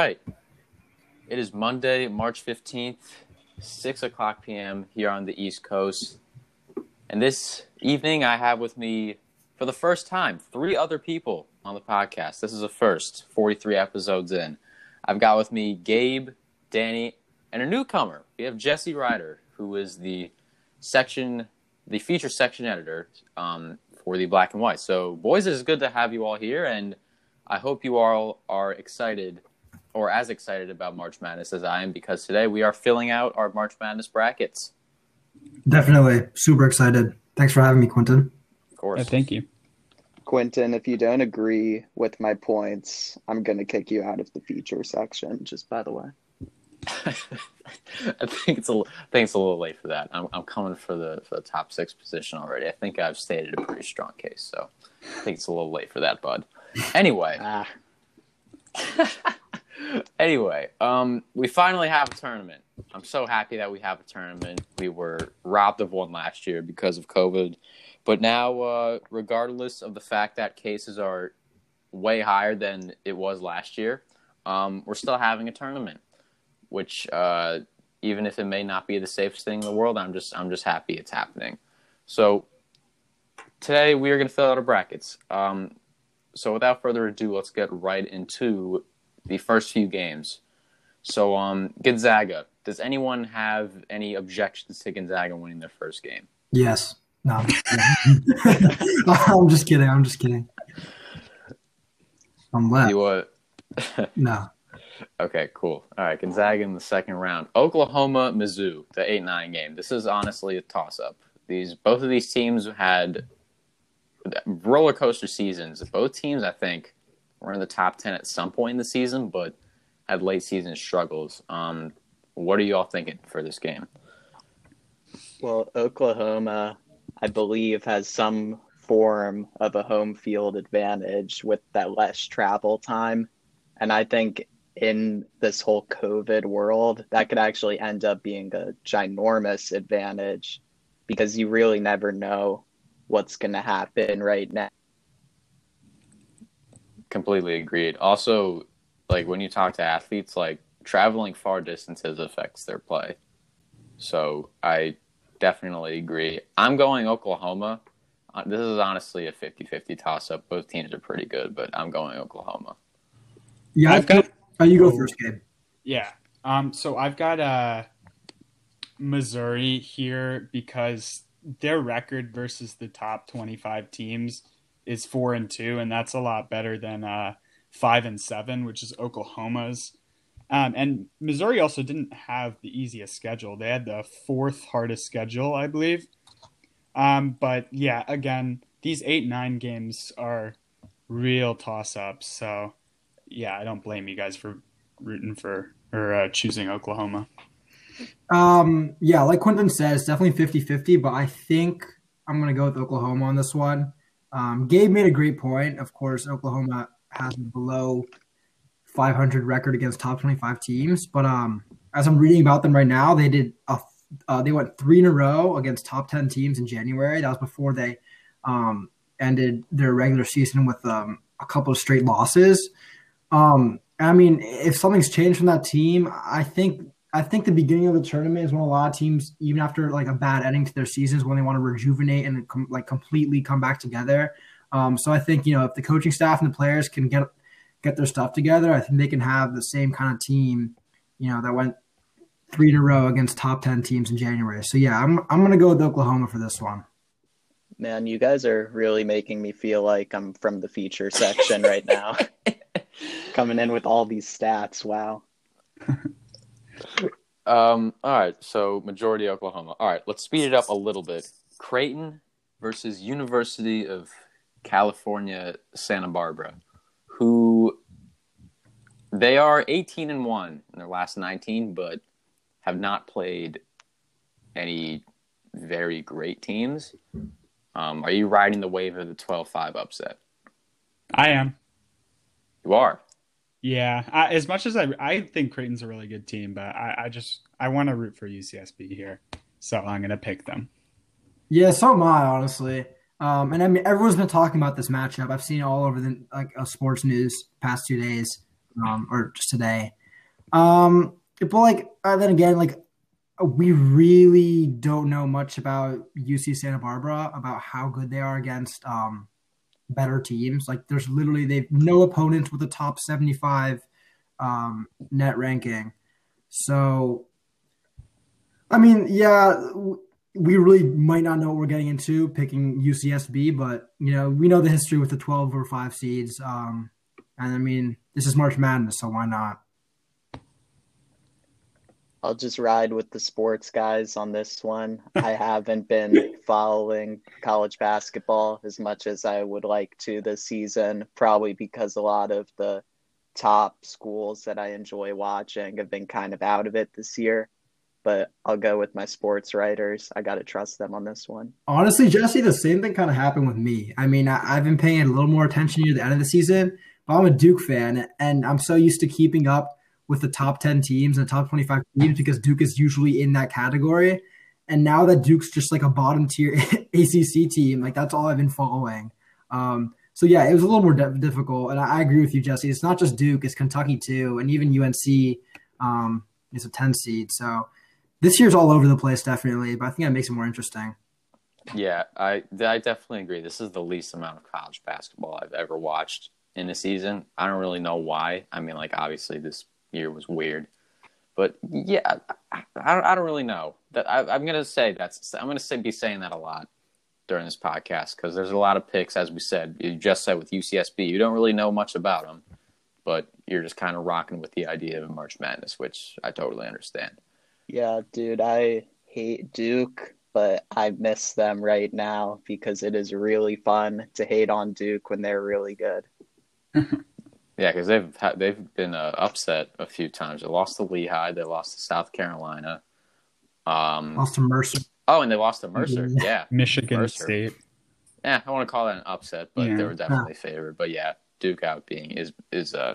right. It is Monday, March 15th, 6 o'clock p.m. here on the East Coast. And this evening, I have with me, for the first time, three other people on the podcast. This is a first, 43 episodes in. I've got with me Gabe, Danny, and a newcomer. We have Jesse Rider, who is the section, the feature section editor um, for the Black and White. So, boys, it is good to have you all here, and I hope you all are excited or as excited about March Madness as I am because today we are filling out our March Madness brackets. Definitely. Super excited. Thanks for having me, Quentin. Of course. Yeah, thank you. Quentin, if you don't agree with my points, I'm going to kick you out of the feature section, just by the way. I think it's a, I think it's a little late for that. I'm, I'm coming for the for the top six position already. I think I've stated a pretty strong case, so I think it's a little late for that, bud. Anyway, Ah, anyway, um, we finally have a tournament. I'm so happy that we have a tournament. We were robbed of one last year because of COVID, but now, uh, regardless of the fact that cases are way higher than it was last year, um, we're still having a tournament. Which, uh, even if it may not be the safest thing in the world, I'm just I'm just happy it's happening. So today we are going to fill out our brackets. Um, so without further ado, let's get right into the first few games. So, um, Gonzaga. Does anyone have any objections to Gonzaga winning their first game? Yes. No. I'm just kidding. I'm just kidding. I'm just kidding. I'm left. You, uh, No. okay, cool. All right, Gonzaga in the second round. Oklahoma, Mizzou, the eight nine game. This is honestly a toss up. These both of these teams had roller coaster seasons. Both teams, I think, were in the top ten at some point in the season, but had late season struggles. Um, what are you all thinking for this game? well, Oklahoma, I believe, has some form of a home field advantage with that less travel time. And I think in this whole COVID world, that could actually end up being a ginormous advantage because you really never know what's going to happen right now. Completely agreed. Also, like when you talk to athletes, like traveling far distances affects their play. So I definitely agree. I'm going Oklahoma. Uh, This is honestly a 50-50 toss up. Both teams are pretty good, but I'm going Oklahoma. Yeah. I've got- Oh, you go first, Gabe. Yeah. Um, so I've got uh, Missouri here because their record versus the top 25 teams is four and two, and that's a lot better than uh, five and seven, which is Oklahoma's. Um, and Missouri also didn't have the easiest schedule. They had the fourth hardest schedule, I believe. Um, but yeah, again, these eight nine games are real toss ups. So yeah, I don't blame you guys for rooting for or uh, choosing Oklahoma. Um, yeah, like Quentin says, definitely 50-50, but I think I'm gonna go with Oklahoma on this one. Um, Gabe made a great point. Of course, Oklahoma has below 500 record against top 25 teams, but um, as I'm reading about them right now, they did a uh, they went three in a row against top 10 teams in January. That was before they um, ended their regular season with um, a couple of straight losses. Um, I mean, if something's changed from that team, I think I think the beginning of the tournament is when a lot of teams, even after like a bad ending to their seasons, when they want to rejuvenate and com- like completely come back together. Um, so I think you know if the coaching staff and the players can get get their stuff together, I think they can have the same kind of team, you know, that went three in a row against top ten teams in January. So yeah, I'm I'm gonna go with Oklahoma for this one. Man, you guys are really making me feel like I'm from the feature section right now. Coming in with all these stats. Wow. Um, all right, so majority Oklahoma. All right, let's speed it up a little bit. Creighton versus University of California, Santa Barbara, who they are 18 and 1 in their last 19, but have not played any very great teams. Um, are you riding the wave of the 12 5 upset? I am. You are. Yeah, I, as much as I, I think Creighton's a really good team, but I, I just I want to root for UCSB here, so I'm gonna pick them. Yeah, so am I honestly. Um, and I mean, everyone's been talking about this matchup. I've seen it all over the like uh, sports news past two days. um, or just today. Um, but like uh, then again, like we really don't know much about UC Santa Barbara about how good they are against um, better teams. Like there's literally they've no opponents with a top 75 um, net ranking. So, I mean, yeah, we really might not know what we're getting into picking UCSB, but you know we know the history with the 12 or five seeds. Um, and I mean, this is March Madness, so why not? I'll just ride with the sports guys on this one. I haven't been following college basketball as much as I would like to this season, probably because a lot of the top schools that I enjoy watching have been kind of out of it this year. But I'll go with my sports writers. I got to trust them on this one. Honestly, Jesse, the same thing kind of happened with me. I mean, I, have been paying a little more attention near the end of the season, but I'm a Duke fan, and I'm so used to keeping up with the top 10 teams and top 25 teams because Duke is usually in that category. And now that Duke's just like a bottom tier ACC team, like that's all I've been following. Um, so yeah, it was a little more de- difficult. And I, I, agree with you, Jesse. It's not just Duke, it's Kentucky too. And even UNC um, is a 10 seed. So this year's all over the place, definitely. But I think that makes it more interesting. Yeah, I, I definitely agree. This is the least amount of college basketball I've ever watched in a season. I don't really know why. I mean, like, obviously, this year was weird. But yeah, I, I don't really know. That I, am gonna say that's I'm gonna say, be saying that a lot during this podcast because there's a lot of picks, as we said. You just said with UCSB, you don't really know much about them, but you're just kind of rocking with the idea of March Madness, which I totally understand. Yeah, dude, I hate Duke, but I miss them right now because it is really fun to hate on Duke when they're really good. Yeah, because they've they've been uh, upset a few times. They lost to Lehigh. They lost to South Carolina. Um, lost to Mercer. Oh, and they lost to Mercer. Yeah, Michigan Mercer. State. Yeah, I want to call that an upset, but yeah. they were definitely yeah. favored. But yeah, Duke out being is is uh,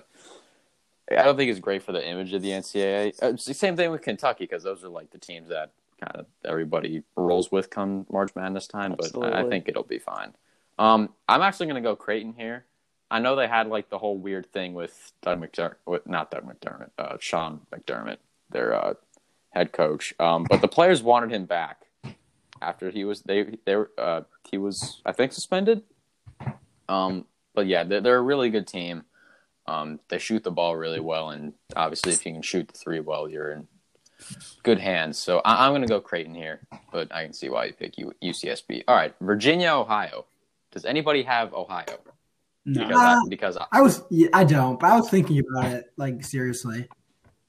I don't think it's great for the image of the NCAA. Uh, it's the same thing with Kentucky because those are like the teams that kind of everybody rolls with come March Madness time. Absolutely. But I think it'll be fine. Um, I'm actually going to go Creighton here. I know they had like the whole weird thing with Doug McDermott, not Doug McDermott, uh, Sean McDermott, their uh, head coach. Um, but the players wanted him back after he was they they uh, he was I think suspended. Um, but yeah, they're, they're a really good team. Um, they shoot the ball really well, and obviously, if you can shoot the three well, you're in good hands. So I, am going to go Creighton here, but I can see why you pick UCSB. All right, Virginia, Ohio. Does anybody have Ohio? No, because, uh, I, because I, I, was yeah, I don't, but I was thinking about it like seriously.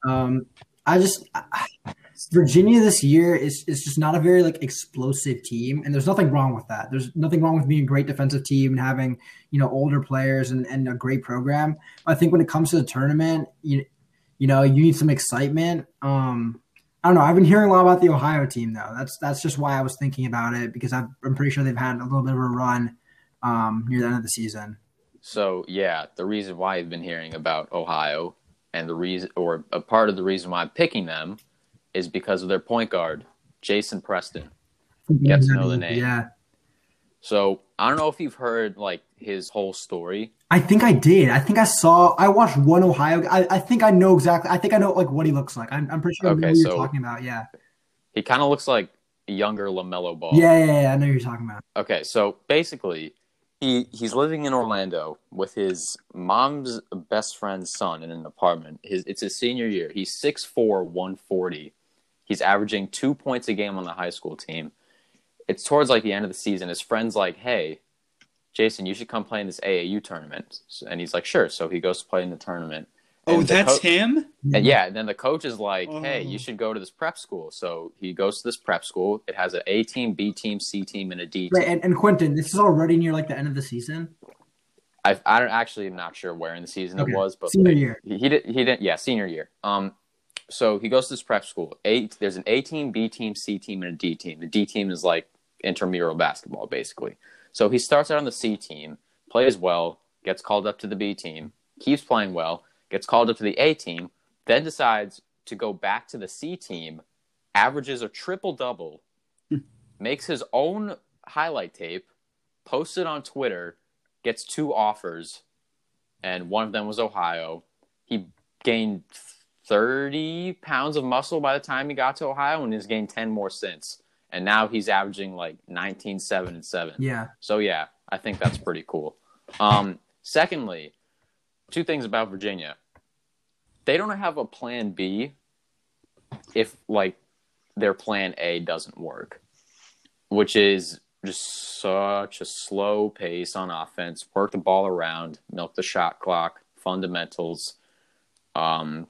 Um, I just I, Virginia this year is is just not a very like explosive team, and there's nothing wrong with that. There's nothing wrong with being a great defensive team and having you know older players and, and a great program. I think when it comes to the tournament, you you know you need some excitement. Um, I don't know. I've been hearing a lot about the Ohio team though. That's that's just why I was thinking about it because i am pretty sure they've had a little bit of a run um, near the end of the season. So yeah, the reason why I've been hearing about Ohio and the reason, or a part of the reason why I'm picking them, is because of their point guard, Jason Preston. Mm-hmm. Get to know the name. Yeah. So I don't know if you've heard like his whole story. I think I did. I think I saw. I watched one Ohio. I, I think I know exactly. I think I know like what he looks like. I'm, I'm pretty sure okay, I know so you're talking about. Yeah. He kind of looks like younger LaMelo Ball. Yeah, yeah, yeah, I know you're talking about. Okay, so basically, he he's living in Orlando with his mom's best friend's son in an apartment. His it's his senior year. He's 6'4", 140. He's averaging two points a game on the high school team. It's towards like the end of the season. His friend's like, "Hey, Jason, you should come play in this AAU tournament." And he's like, "Sure." So he goes to play in the tournament. Oh, that's co- him. And yeah, and then the coach is like, "Hey, you oh. should go to this prep school." So he goes to this prep school. It has an A team, B team, C team, and a D team. Right, and, and Quentin, this is already near like the end of the season. I I don't actually am not sure where in the season okay. it was, but senior like, year. He, he did he didn't yeah senior year. Um, so he goes to this prep school. Eight there's an A team, B team, C team, and a D team. The D team is like intramural basketball basically. So he starts out on the C team, plays well, gets called up to the B team, keeps playing well gets called up to the A team, then decides to go back to the C team, averages a triple double, makes his own highlight tape, posts it on Twitter, gets two offers, and one of them was Ohio. he gained 30 pounds of muscle by the time he got to Ohio and he's gained 10 more since. And now he's averaging like 19, 7, and 7. Yeah. So, yeah, I think that's pretty cool. Um, secondly, two things about Virginia. They don't have a plan B if, like, their plan A doesn't work, which is just such a slow pace on offense, work the ball around, milk the shot clock, fundamentals. Um,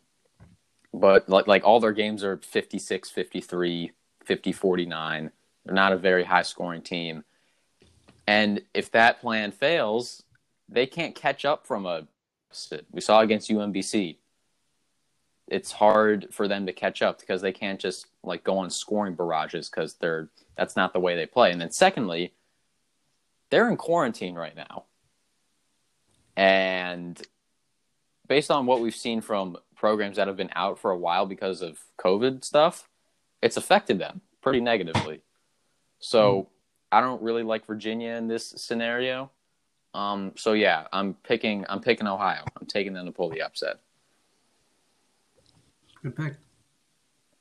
but like, like all their games are 56 53 50 49 they're not a very high scoring team. And if that plan fails they can't catch up from a we saw against umbc it's hard for them to catch up because they can't just like go on scoring barrages because they're that's not the way they play and then secondly they're in quarantine right now and based on what we've seen from programs that have been out for a while because of COVID stuff, it's affected them pretty negatively. So mm. I don't really like Virginia in this scenario. Um, so yeah, I'm picking I'm picking Ohio. I'm taking them to pull the upset. Good pick.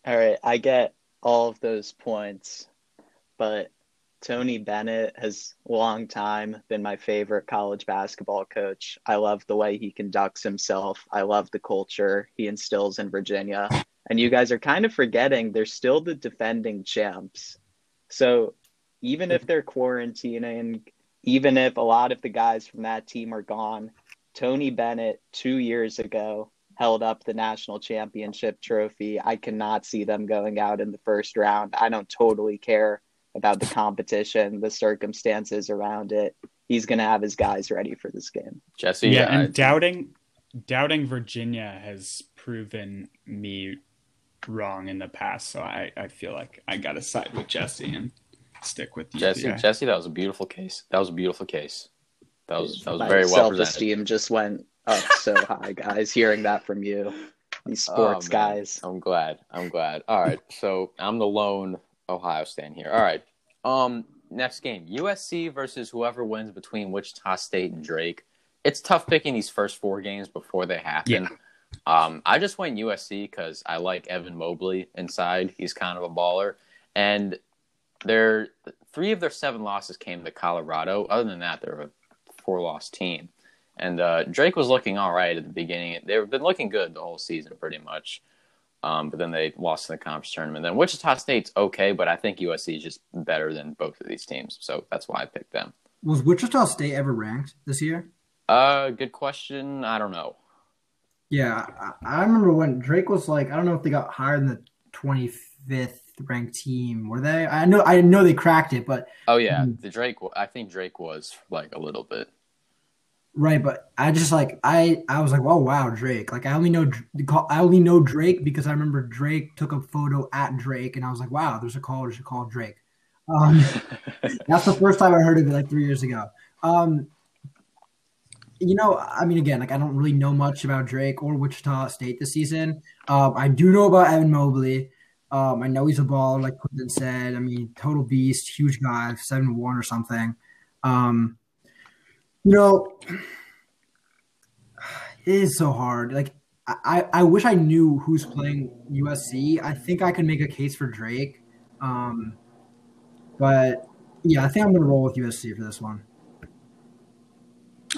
All right, I get all of those points, but Tony Bennett has long time been my favorite college basketball coach. I love the way he conducts himself. I love the culture he instills in Virginia. And you guys are kind of forgetting they're still the defending champs. So even if they're quarantining, even if a lot of the guys from that team are gone, Tony Bennett 2 years ago held up the national championship trophy. I cannot see them going out in the first round. I don't totally care about the competition, the circumstances around it. He's going to have his guys ready for this game. Jesse, yeah, and I... doubting doubting Virginia has proven me wrong in the past, so I, I feel like I got to side with Jesse and stick with you. Jesse, yeah. Jesse, that was a beautiful case. That was a beautiful case. That was that was My very well presented. Self-esteem just went up so high, guys. Hearing that from you, these oh, sports oh, guys. I'm glad. I'm glad. All right, so I'm the lone Ohio staying here. All right. Um, next game, USC versus whoever wins between Wichita State and Drake. It's tough picking these first four games before they happen. Yeah. Um, I just went USC because I like Evan Mobley inside. He's kind of a baller, and their three of their seven losses came to Colorado. Other than that, they're a four-loss team. And uh, Drake was looking all right at the beginning. They've been looking good the whole season, pretty much. Um, but then they lost in the conference tournament. Then Wichita State's okay, but I think USC is just better than both of these teams, so that's why I picked them. Was Wichita State ever ranked this year? Uh, good question. I don't know. Yeah, I, I remember when Drake was like, I don't know if they got higher than the twenty fifth ranked team. Were they? I know, I know they cracked it, but oh yeah, um, the Drake. I think Drake was like a little bit. Right, but I just like I I was like, oh wow, Drake. Like I only know I only know Drake because I remember Drake took a photo at Drake, and I was like, wow, there's a college called Drake. Um, that's the first time I heard of it, like three years ago. Um, you know, I mean, again, like I don't really know much about Drake or Wichita State this season. Um, I do know about Evan Mobley. Um, I know he's a baller, like Quentin said. I mean, total beast, huge guy, seven one or something. Um, you know, it is so hard. Like I, I wish I knew who's playing USC. I think I could make a case for Drake. Um, but yeah, I think I'm gonna roll with USC for this one.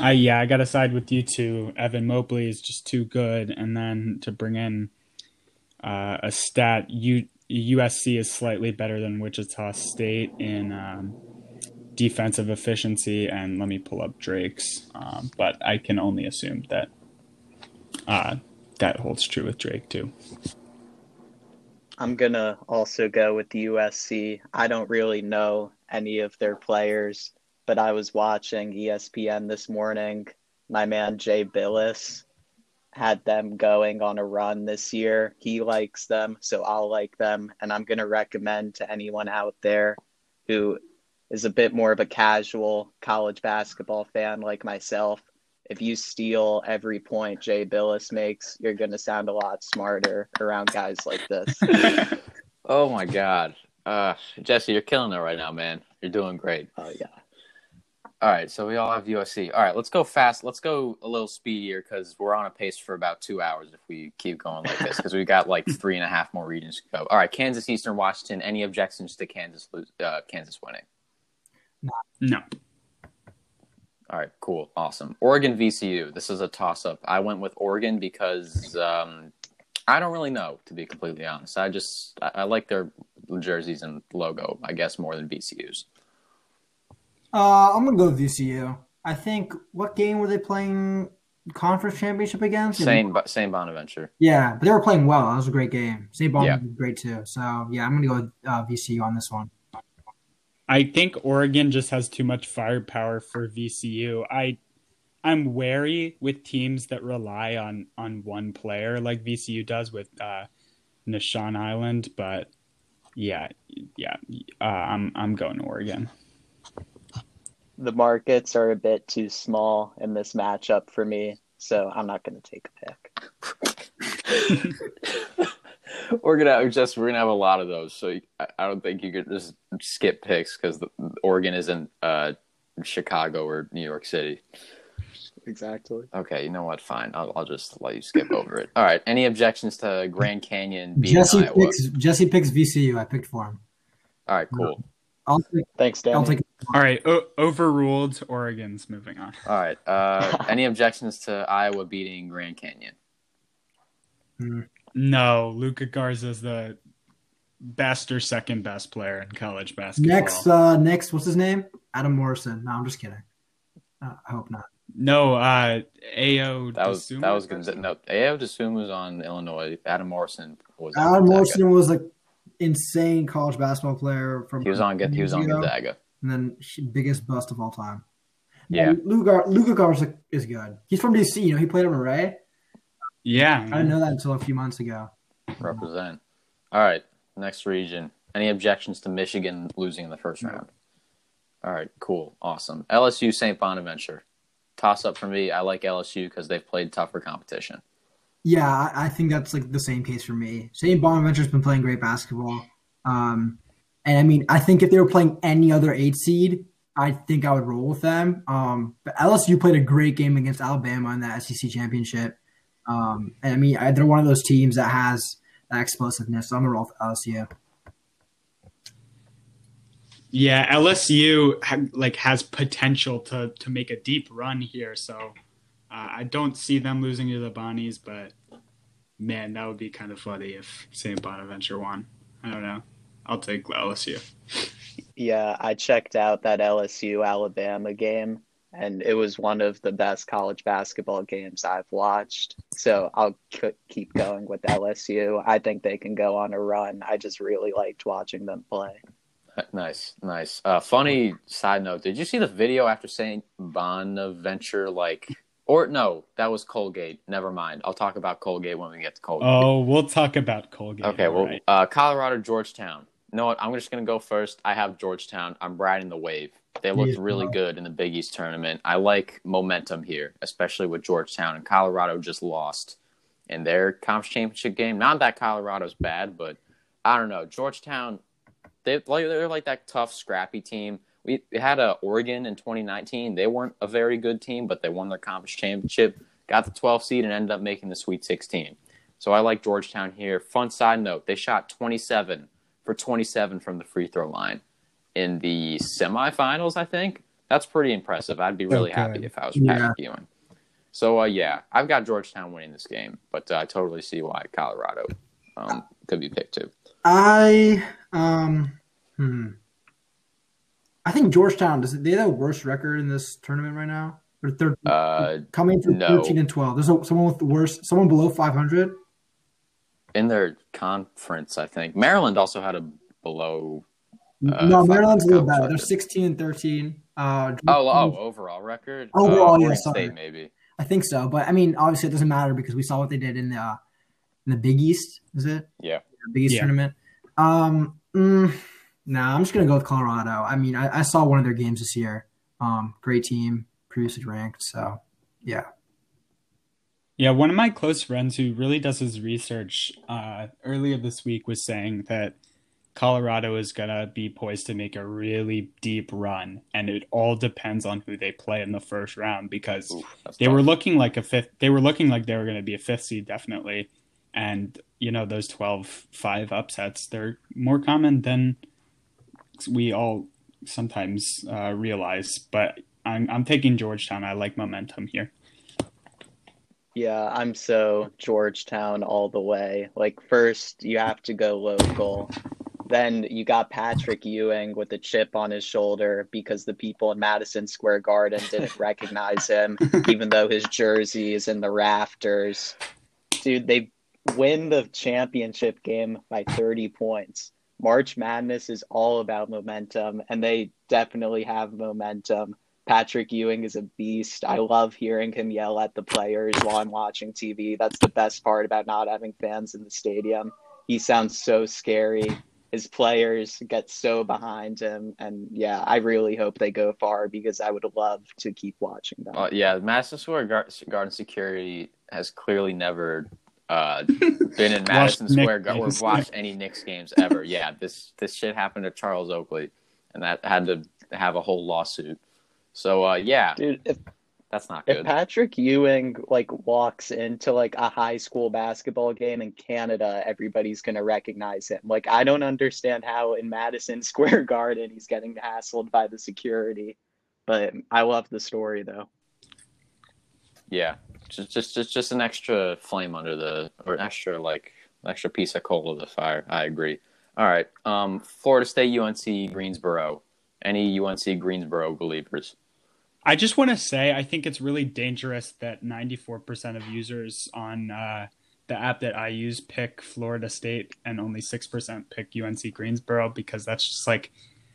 Uh, yeah, I got to side with you too. Evan Mobley is just too good, and then to bring in uh, a stat, U- USC is slightly better than Wichita State in um, defensive efficiency, and let me pull up Drake's. Um, but I can only assume that uh, that holds true with Drake too. I'm gonna also go with the USC. I don't really know any of their players, but I was watching ESPN this morning. My man Jay Bilas had them going on a run this year. He likes them, so I'll like them, and I'm gonna recommend to anyone out there who is a bit more of a casual college basketball fan like myself, if you steal every point Jay Bilas makes, you're going to sound a lot smarter around guys like this. oh my God. Uh, Jesse, you're killing it right now, man. You're doing great. Oh, yeah. All right, so we all have USC. All right, let's go fast. Let's go a little speedier because we're on a pace for about two hours if we keep going like this because we got like three and a half more regions to go. All right, Kansas, Eastern Washington. Any objections to Kansas lose, uh, Kansas winning? No. All right, cool, awesome. Oregon VCU. This is a toss up. I went with Oregon because um, I don't really know, to be completely honest. I just I, I like their jerseys and logo, I guess, more than VCU's. Uh, I'm gonna go with VCU. I think what game were they playing conference championship against? Same, but same Bonaventure. Yeah, but they were playing well. That was a great game. St. Bon Yeah. was great too. So yeah, I'm gonna go with uh, VCU on this one. I think Oregon just has too much firepower for VCU. I I'm wary with teams that rely on on one player like VCU does with uh Nah'Shon Hyland, but yeah, yeah, uh, I'm I'm going to Oregon. The markets are a bit too small in this matchup for me, so I'm not going to take a pick. we're gonna have just we're gonna have a lot of those. So I, I don't think you could just skip picks because Oregon isn't uh, Chicago or New York City. Exactly. Okay, you know what? Fine, I'll, I'll just let you skip over it. All right. Any objections to Grand Canyon beating Jesse Iowa? picks Jesse picks VCU. I picked for him. All right, cool. I'll take. Thanks, Dan. I'll take. All right, o- overruled. Oregon's moving on. All right. Uh, any objections to Iowa beating Grand Canyon? No, Luka Garza is the best or second best player in college basketball. Next, uh, next, what's his name? Adam Morrison. No, I'm just kidding. Uh, I hope not. no, uh, Ayo. That was Dosunmu? that was good. No, Ayo Dosunmu was on Illinois. Adam Morrison was. Adam Gonzaga. Morrison was like insane college basketball player from. He was on. He was on Gonzaga, Gonzaga. And then biggest bust of all time. Yeah. Luka Luka Garza is good. He's from DC. You know, he played at Maret. Yeah, I didn't know that until a few months ago. Represent. All right. Next region. Any objections to Michigan losing in the first No. round? All right. Cool. Awesome. LSU St. Bonaventure. Toss up for me. I like LSU because they've played tougher competition. Yeah, I, I think that's like the same case for me. St. Bonaventure's been playing great basketball. Um, and I mean, I think if they were playing any other eight seed, I think I would roll with them. Um, but LSU played a great game against Alabama in that SEC championship. Um, and I mean, I, they're one of those teams that has that explosiveness. So I'm gonna roll with LSU. Yeah, LSU ha- like has potential to to make a deep run here, so uh, I don't see them losing to the Bonnies, but man, that would be kind of funny if St. Bonaventure won. I don't know. I'll take LSU. Yeah, I checked out that LSU Alabama game, and it was one of the best college basketball games I've watched. So I'll c- keep going with LSU. I think they can go on a run. I just really liked watching them play. Nice, nice. Uh, funny side note: Did you see the video after Saint Bonaventure? Like, or no, that was Colgate. Never mind. I'll talk about Colgate when we get to Colgate. Oh, we'll talk about Colgate. okay. Well, right. uh, Colorado, Georgetown. You know what? I'm just gonna go first. I have Georgetown. I'm riding the wave. They looked really good in the Big East tournament. I like momentum here, especially with Georgetown and Colorado just lost in their conference championship game. Not that Colorado's bad, but I don't know. Georgetown, they they're like that tough, scrappy team. We had a Oregon in 2019. They weren't a very good team, but they won their conference championship, got the 12 seed, and ended up making the Sweet 16. So I like Georgetown here. Fun side note: they shot 27 for 27 from the free throw line in the semifinals. I think that's pretty impressive. I'd be really Okay. happy if I was Yeah. Patrick Ewing. So uh, yeah, I've got Georgetown winning this game, but uh, I totally see why Colorado um, could be picked too. I um, hmm. I think Georgetown does they have the worst record in this tournament right now? Or third Uh, coming to no. 13 and 12. There's a, someone with the worst, someone below 500. in their conference, I think Maryland also had a below. Uh, no, Maryland's a little better. They're 16 and 13. Uh, Oh, oh, overall record. Overall, uh, yeah, sorry. State maybe. I think so, but I mean, obviously, it doesn't matter because we saw what they did in the uh, in the Big East. Is it? Yeah. The Big East Yeah. tournament. Um, mm, nah, I'm just gonna go with Colorado. I mean, I, I saw one of their games this year. Um, great team, previously ranked. So, yeah. Yeah, one of my close friends who really does his research uh, earlier this week was saying that Colorado is going to be poised to make a really deep run. And it all depends on who they play in the first round because Ooh, they tough. were looking like a fifth, they were looking like they were going to be a fifth seed, definitely. And, you know, those 12 5 upsets, they're more common than we all sometimes uh, realize. But I'm, I'm taking Georgetown. I like momentum here. Yeah, I'm so Georgetown all the way. Like, first, you have to go local. Then you got Patrick Ewing with a chip on his shoulder because the people in Madison Square Garden didn't recognize him, even though his jersey is in the rafters. Dude, they win the championship game by 30 points. March Madness is all about momentum, and they definitely have momentum. Patrick Ewing is a beast. I love hearing him yell at the players while I'm watching TV. That's the best part about not having fans in the stadium. He sounds so scary. His players get so behind him. And yeah, I really hope they go far because I would love to keep watching them. Uh, yeah, Madison Square Garden security has clearly never uh, been in Madison Square Knicks Garden or watched any Knicks games ever. Yeah, this this shit happened to Charles Oakley, and that had to have a whole lawsuit. So uh, yeah, Dude, if that's not If. Patrick Ewing like walks into like a high school basketball game in Canada, everybody's gonna recognize him. Like I don't understand how in Madison Square Garden he's getting hassled by the security. But I love the story though. Yeah, just just just just an extra flame under the or an extra like an extra piece of coal to the fire. I agree. All right, um, Florida State, UNC, Greensboro. Any UNC Greensboro believers? I just want to say I think it's really dangerous that 94% of users on uh, the app that I use pick Florida State and only 6% pick UNC Greensboro because that's just like,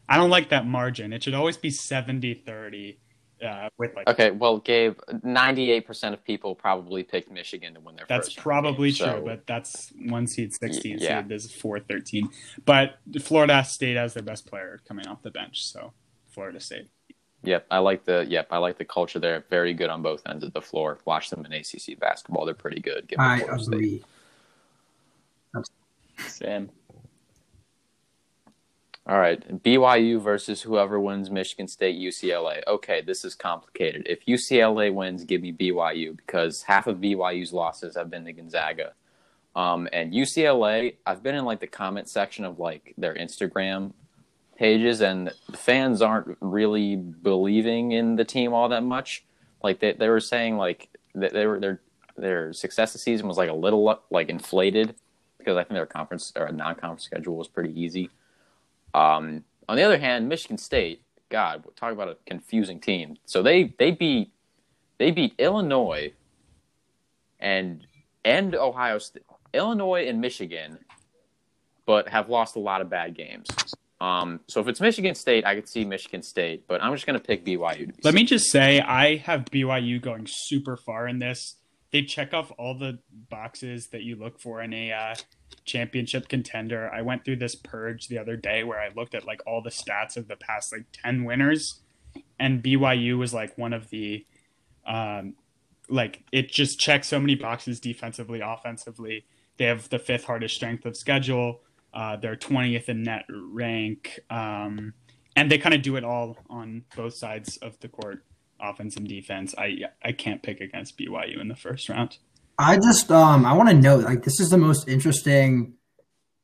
I don't like that margin. It should always be 70 30 uh, with like. Okay, well, Gabe, ninety-eight percent of people probably picked Michigan to win their That's probably game, true, so- but that's one seed, 16 Yeah. seed. This is 4 13. But Florida State has their best player coming off the bench. So Florida State. Yep, I like the yep, I like the culture there. Very good on both ends of the floor. Watch them in ACC basketball; they're pretty good. Give I agree. Sam. All right, BYU versus whoever wins Michigan State, UCLA. Okay, this is complicated. If UCLA wins, give me BYU because half of BYU's losses have been to Gonzaga. Um, and UCLA, I've been in like the comment section of like their Instagram pages, and fans aren't really believing in the team all that much. Like they, they were saying, like they, they were their their success this season was like a little like inflated because I think their conference or non-conference schedule was pretty easy. Um, on the other hand, Michigan State, God, talk about a confusing team. So they they beat they beat Illinois and and Ohio State, Illinois and Michigan, but have lost a lot of bad games. Um, so if it's Michigan State, I could see Michigan State, but I'm just gonna pick BYU. To be Let me just say, I have BYU going super far in this. They check off all the boxes that you look for in a uh, championship contender. I went through this purge the other day where I looked at like all the stats of the past like 10 winners, and BYU was like one of the, um, like it just checks so many boxes defensively, offensively. They have the fifth hardest strength of schedule. Uh, they're 20th in net rank. Um, and they kind of do it all on both sides of the court, offense and defense. I I can't pick against BYU in the first round. I just um I want to note like this is the most interesting.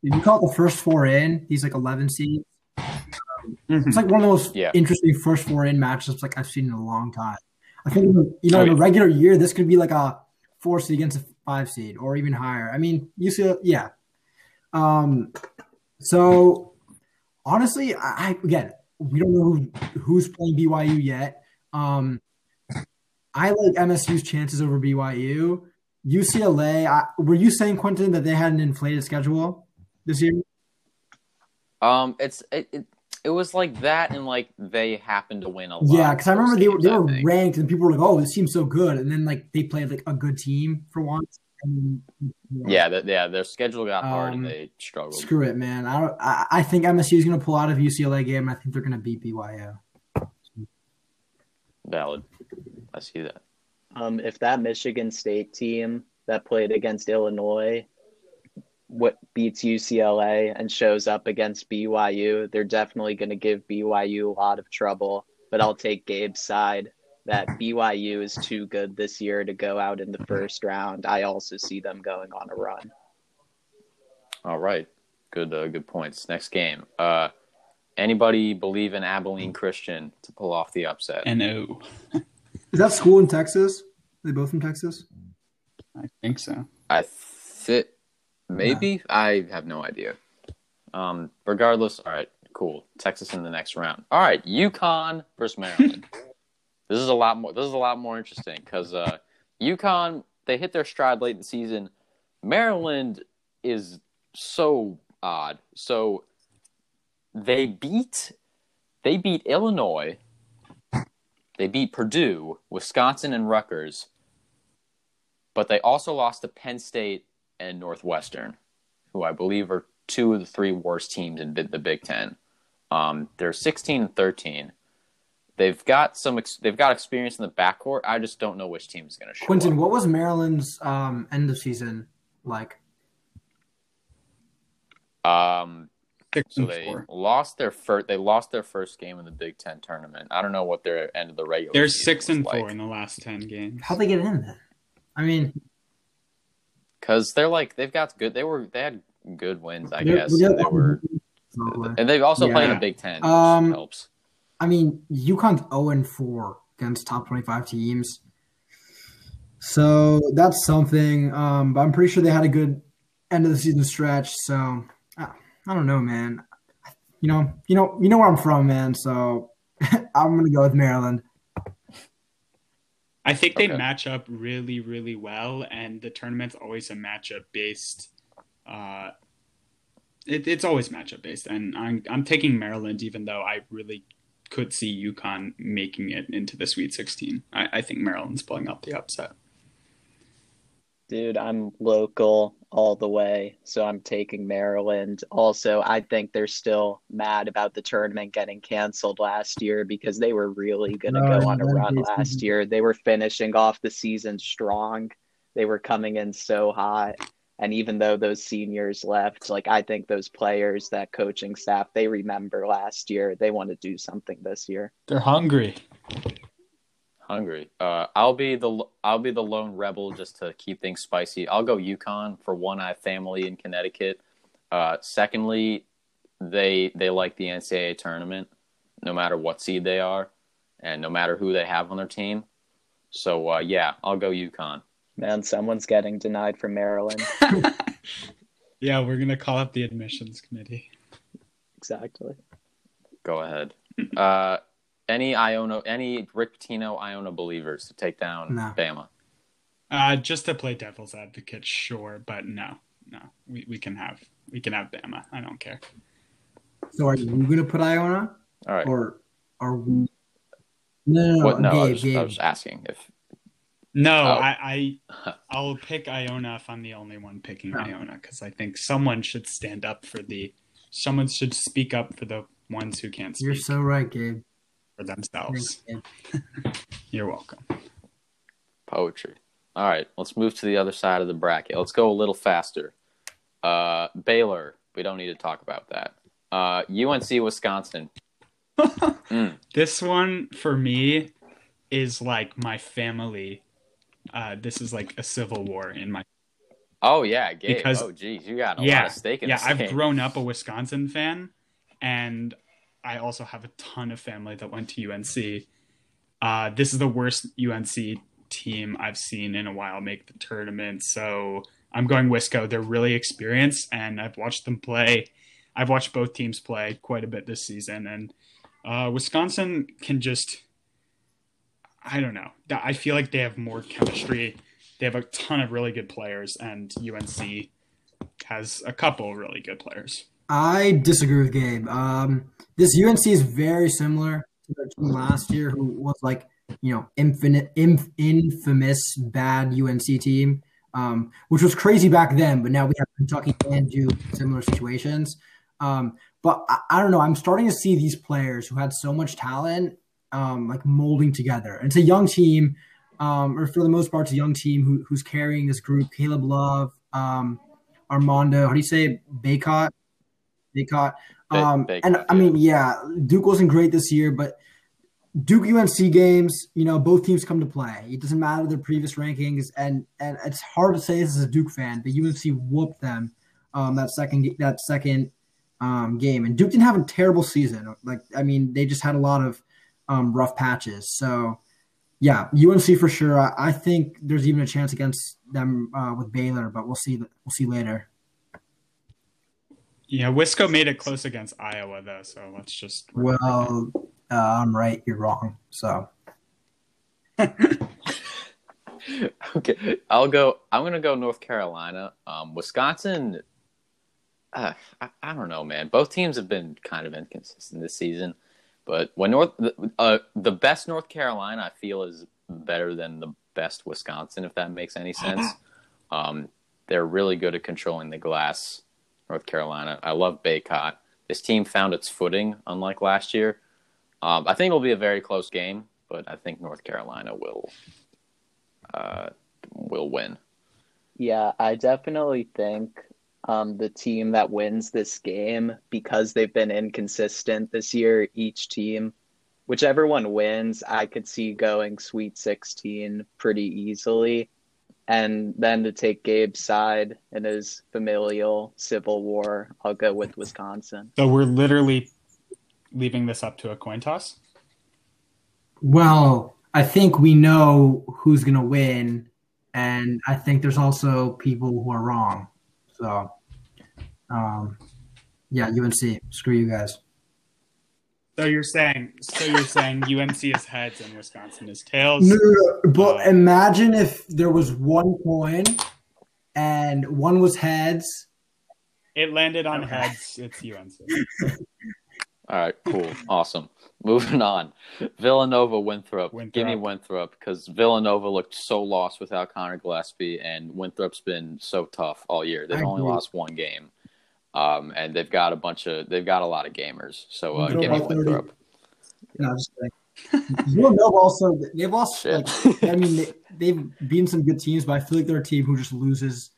If you call it the first four in, he's like 11 seeds. It's like one of the most Yeah. interesting first four in matchups like I've seen in a long time. I think you know Oh, in a regular year this could be like a four seed against a five seed or even higher. I mean, you see, yeah. Um, so honestly, I, I again we don't know who, who's playing BYU yet. Um, I like MSU's chances over BYU. UCLA, I, were you saying Quentin that they had an inflated schedule this year? Um, it's it, it it was like that, and like they happened to win a lot. Yeah, because I remember they were they were ranked and people were like, "Oh, this team's so good," and then like they played like a good team for once. And, Yeah, that yeah, their schedule got hard Um, and they struggled. screw it, man. I don't. I, I think MSU is going to pull out of UCLA game. I think they're going to beat BYU. Valid. I see that. Um, if that Michigan State team that played against Illinois what beats UCLA and shows up against BYU, they're definitely going to give BYU a lot of trouble. But I'll take Gabe's side that BYU is too good this year to go out in the first round. I also see them going on a run. All right, good uh, good points. Next game. Uh, anybody believe in Abilene Christian to pull off the upset? No, Is that school in Texas? Are they both from Texas? I think so. I fit maybe I have no idea. Um, regardless, all right, cool. Texas in the next round. All right, UConn versus Maryland. this is a lot more. This is a lot more interesting because uh, UConn they hit their stride late in the season. Maryland is so odd. So they beat they beat Illinois. They beat Purdue, Wisconsin, and Rutgers. But they also lost to Penn State and Northwestern, who I believe are two of the three worst teams in the Big Ten. Um, they're 16 and 13. They've got some. Ex- they've got experience in the backcourt. I just don't know which team is going to show Quentin, up. what was Maryland's um, end of season like? Um, Six so they four. lost their first. They lost their first game in the Big Ten tournament. I don't know what their end of the regular. They're six was and like. four in the last ten games. How'd they get in then? I mean, because they're like they've got good. They were they had good wins, I guess. they're- and they were, and they've also played in the Big Ten. Which Um, helps. I mean, UConn's 0 and 4 against top 25 teams. So that's something. Um, but I'm pretty sure they had a good end of the season stretch. So I, I don't know, man. You know, you know, you know where I'm from, man. So I'm gonna go with Maryland. I think they Okay. match up really, really well, and the tournament's always a matchup based. Uh, it, it's always matchup based, and I'm I'm taking Maryland, even though I really could see UConn making it into the Sweet 16. I, I think Maryland's pulling up the upset. Dude, I'm local all the way, so I'm taking Maryland. Also, I think they're still mad about the tournament getting canceled last year because they were really going to Oh, go on a run they- last year. They were finishing off the season strong. They were coming in so hot. And even though those seniors left, like I think those players, that coaching staff, they remember last year. They want to do something this year. They're hungry. Hungry. Uh, I'll be the I'll be the lone rebel just to keep things spicy. I'll go UConn for one. I have family in Connecticut. Uh, secondly, they they like the NCAA tournament, no matter what seed they are, and no matter who they have on their team. So uh, yeah, I'll go UConn. Man, someone's getting denied from Maryland. Yeah, we're gonna call up the admissions committee. exactly. Go ahead. Uh, any Iona, any Rick Pitino Iona believers to take down No. Bama? Uh, just to play devil's advocate, sure, but no, no, we, we can have we can have Bama. I don't care. So are you gonna put Iona All right. or are we? No, no, no. what? No, I, was, Gabe. I was asking if No, Oh. I, I I'll pick Iona if I'm the only one picking Oh. Iona because I think someone should stand up for the someone should speak up for the ones who can't You're so right, Gabe. for themselves. Gabe. You're welcome. Poetry. All right, let's move to the other side of the bracket. Let's go a little faster. Uh, Baylor. We don't need to talk about that. Uh, UNC Wisconsin. Mm, This one for me is like my family. Uh, this is like a civil war in my Oh yeah, Gabe. Because- oh geez, you got a Yeah, lot of stake in yeah. I've game. grown up a Wisconsin fan, and I also have a ton of family that went to UNC. Uh, this is the worst UNC team I've seen in a while make the tournament, so I'm going Wisco. They're really experienced, and I've watched them play. I've watched both teams play quite a bit this season, and uh, Wisconsin can just. I don't know. I feel like they have more chemistry. They have a ton of really good players, and UNC has a couple really good players. I disagree with Gabe. Um, this UNC is very similar to their team last year, who was like, you know, infinite, inf- infamous bad UNC team, um, which was crazy back then. But now we have Kentucky and Duke, similar situations. Um, but I, I don't know. I'm starting to see these players who had so much talent, um, like molding together. And it's a young team, um, or for the most part, it's a young team who, who's carrying this group. Caleb Love, um, Armando. How do you say Bacot? Bacot. Ba- Um, Bacot, and I mean, yeah, Duke wasn't great this year, but Duke UNC games, you know, both teams come to play. It doesn't matter their previous rankings, and and it's hard to say this as a Duke fan, but UNC whooped them um, that second that second um, game, and Duke didn't have a terrible season. Like, I mean, they just had a lot of um, rough patches. So, yeah, UNC for sure. I, I think there's even a chance against them uh, with Baylor, but we'll see. We'll see later. Yeah, Wisco made it close against Iowa though, so let's just Well, uh, I'm right. You're wrong. So. okay, I'll go. I'm gonna go North Carolina. Um, Wisconsin. Uh, I, I don't know, man. Both teams have been kind of inconsistent this season, but when North, uh, the best North Carolina, I feel is better than the best Wisconsin, if that makes any sense. Um, they're really good at controlling the glass. North Carolina. I love Bacot. This team found its footing, unlike last year. Um, I think it'll be a very close game, but I think North Carolina will uh, will win. Yeah, I definitely think um, the team that wins this game, because they've been inconsistent this year, each team, whichever one wins, I could see going Sweet 16 pretty easily. And then to take Gabe's side in his familial civil war, I'll go with Wisconsin. So we're literally leaving this up to a coin toss. Well, I think we know who's going to win, and I think there's also people who are wrong. So, um, yeah, UNC. Screw you guys. So you're saying, so you're saying UNC is heads and Wisconsin is tails. No, no, no, but Uh, imagine if there was one coin and one was heads. It landed on Okay. heads. It's UNC. All right, cool, awesome. Moving on, Villanova Winthrop. Winthrop. Give me Winthrop because Villanova looked so lost without Collin Gillespie, and Winthrop's been so tough all year. They've I only agree. lost one game, um, and they've got a bunch of they've got a lot of gamers. So uh, Winthrop give me by 30. Winthrop. No, just kidding. Villanova also they've lost. Shit. Like, I mean, they, they've beaten some good teams, but I feel like they're a team who just loses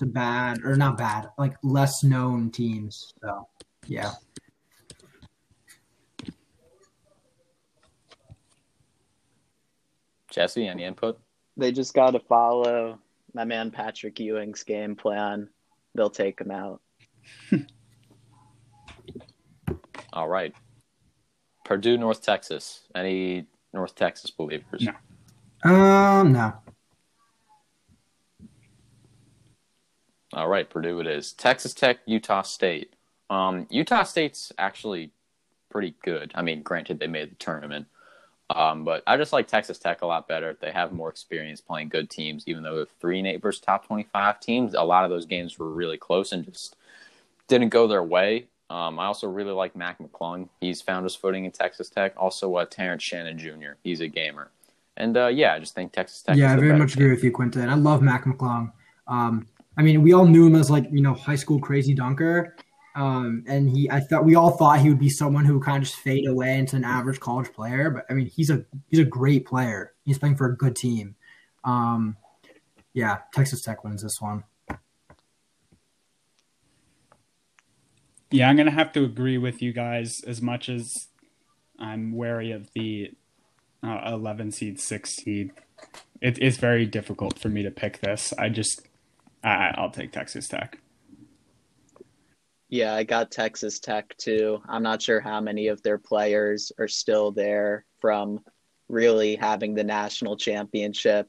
to bad or not bad, like less known teams. So, yeah. Jesse, any input? They just got to follow my man Patrick Ewing's game plan. They'll take him out. All right. Purdue, North Texas. Any North Texas believers? No. Um, no. All right, Purdue it is. Texas Tech, Utah State. Um, Utah State's actually pretty good. I mean, granted, they made the tournament, um, but I just like Texas Tech a lot better. They have more experience playing good teams, even though they're three and eight versus top 25 teams. A lot of those games were really close and just didn't go their way. Um, I also really like Mac McClung. He's found his footing in Texas Tech. Also, uh, Terrence Shannon Jr. He's a gamer. And uh, yeah, I just think Texas Tech. yeah, is I very much team. agree with you, Quentin. I love Mac McClung. Um, I mean, we all knew him as like you know high school crazy dunker, um, and he. I thought we all thought he would be someone who would kind of just fade away into an average college player. But I mean, he's a he's a great player. He's playing for a good team. Um, yeah, Texas Tech wins this one. Yeah, I'm gonna have to agree with you guys as much as I'm wary of the uh, 11 seed, 6 seed. It, it's very difficult for me to pick this. I just, I, I'll take Texas Tech. Yeah, I got Texas Tech too. I'm not sure how many of their players are still there from really having the national championship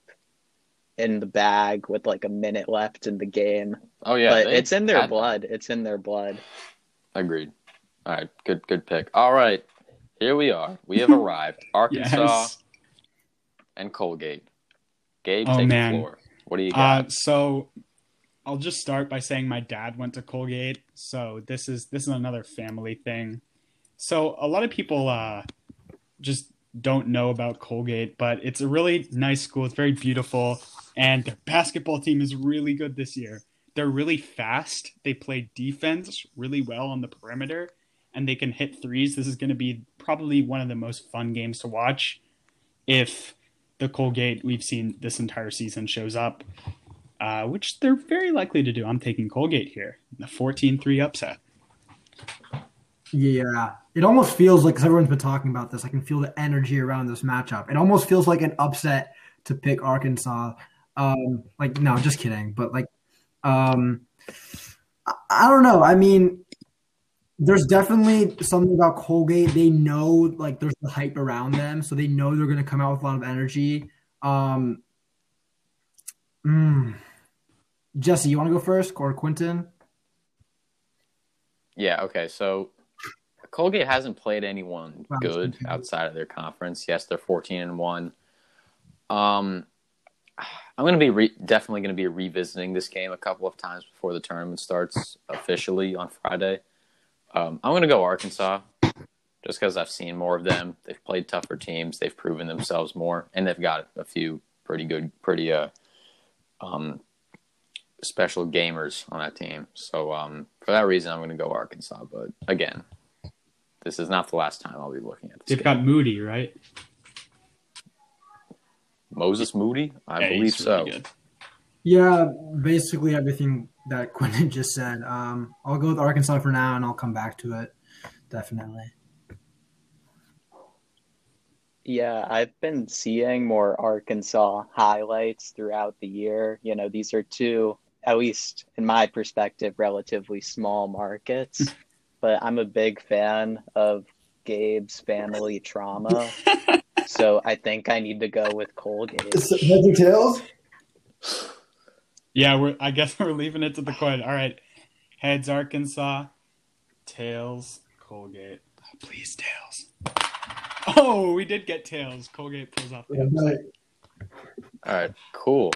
in the bag with like a minute left in the game. Oh yeah, but they it's in their had- blood. It's in their blood. Agreed. All right, good good pick. All right, here we are. We have arrived. Arkansas Yes. and Colgate. Gabe, Oh, take man. the floor. What do you got? Uh, so I'll just start by saying my dad went to Colgate, so this is this is another family thing. So a lot of people uh, just don't know about Colgate, but it's a really nice school. It's very beautiful, and their basketball team is really good this year. They're really fast. They play defense really well on the perimeter, and they can hit threes. This is going to be probably one of the most fun games to watch if the Colgate we've seen this entire season shows up. uh, which they're very likely to do. I'm taking Colgate here, the 14-3 upset. Yeah, it almost feels like because everyone's been talking about this. I can feel the energy around this matchup. It almost feels like an upset to pick Arkansas. Um, like no, just kidding. But like, um, I, don't know. I mean, there's definitely something about Colgate. They know like there's the hype around them, so they know they're going to come out with a lot of energy. Um, mm, Jesse, you want to go first, or Quentin? Yeah. Okay. So Colgate hasn't played anyone good outside of their conference. Yes, they're fourteen and one. Um, I'm going to be re- definitely going to be revisiting this game a couple of times before the tournament starts officially on Friday. Um, I'm going to go Arkansas just because I've seen more of them. They've played tougher teams. They've proven themselves more, and they've got a few pretty good, pretty uh, um, special gamers on that team. So um, for that reason, I'm going to go Arkansas. But again, this is not the last time I'll be looking at this. They've game. got Moody, right? Moses Moody, I Yeah, believe so. really. Yeah, basically everything that Quentin just said. Um, I'll go with Arkansas for now, and I'll come back to it. Definitely. Yeah, I've been seeing more Arkansas highlights throughout the year. You know, these are two, at least in my perspective, relatively small markets. but I'm a big fan of Gabe's family trauma. so I think I need to go with Colgate. heads and tails. Yeah, we're. I guess we're leaving it to the coin. All right, heads Arkansas, tails Colgate. Oh, please tails. Oh, we did get tails. Colgate pulls off the upset. All right, cool,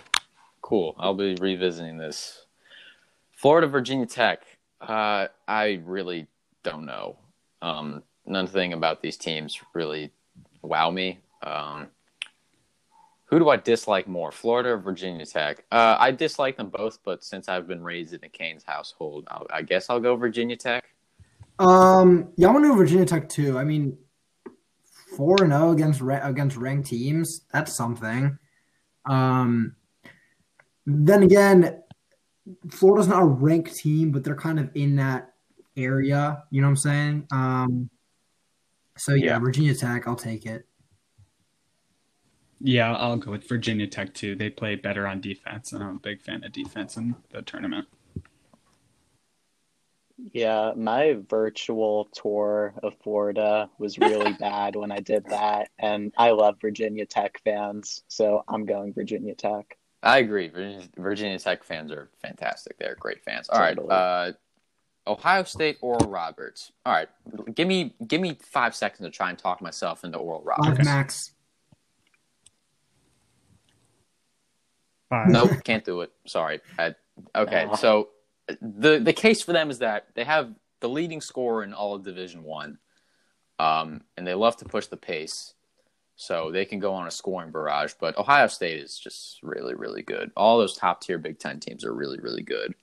cool. I'll be revisiting this. Florida Virginia Tech. Uh, I really don't know. Um, nothing about these teams really wow me. Um, who do I dislike more, Florida or Virginia Tech? Uh, I dislike them both, but since I've been raised in a Canes household, I'll, I guess I'll go Virginia Tech. Um, yeah, I'm gonna go Virginia Tech too. I mean, four and zero against ra- against ranked teams. That's something. Um, then again, Florida's not a ranked team, but they're kind of in that area. You know what I'm saying? Um, so yeah, Yeah. Virginia Tech. I'll take it. Yeah, I'll go with Virginia Tech too. They play better on defense, and I'm a big fan of defense in the tournament. Yeah, my virtual tour of Florida was really bad when I did that. And I love Virginia Tech fans. So I'm going Virginia Tech. I agree. Virginia, Virginia Tech fans are fantastic. They're great fans. All right, Totally. uh, Ohio State, Oral Roberts. All right, give me give me five seconds to try and talk myself into Oral Five Roberts. max. Five. Nope, can't do it. Sorry. I, okay, Oh. so the the case for them is that they have the leading scorer in all of Division One, um, and they love to push the pace, so they can go on a scoring barrage. But Ohio State is just really, really good. All those top tier Big Ten teams are really, really good.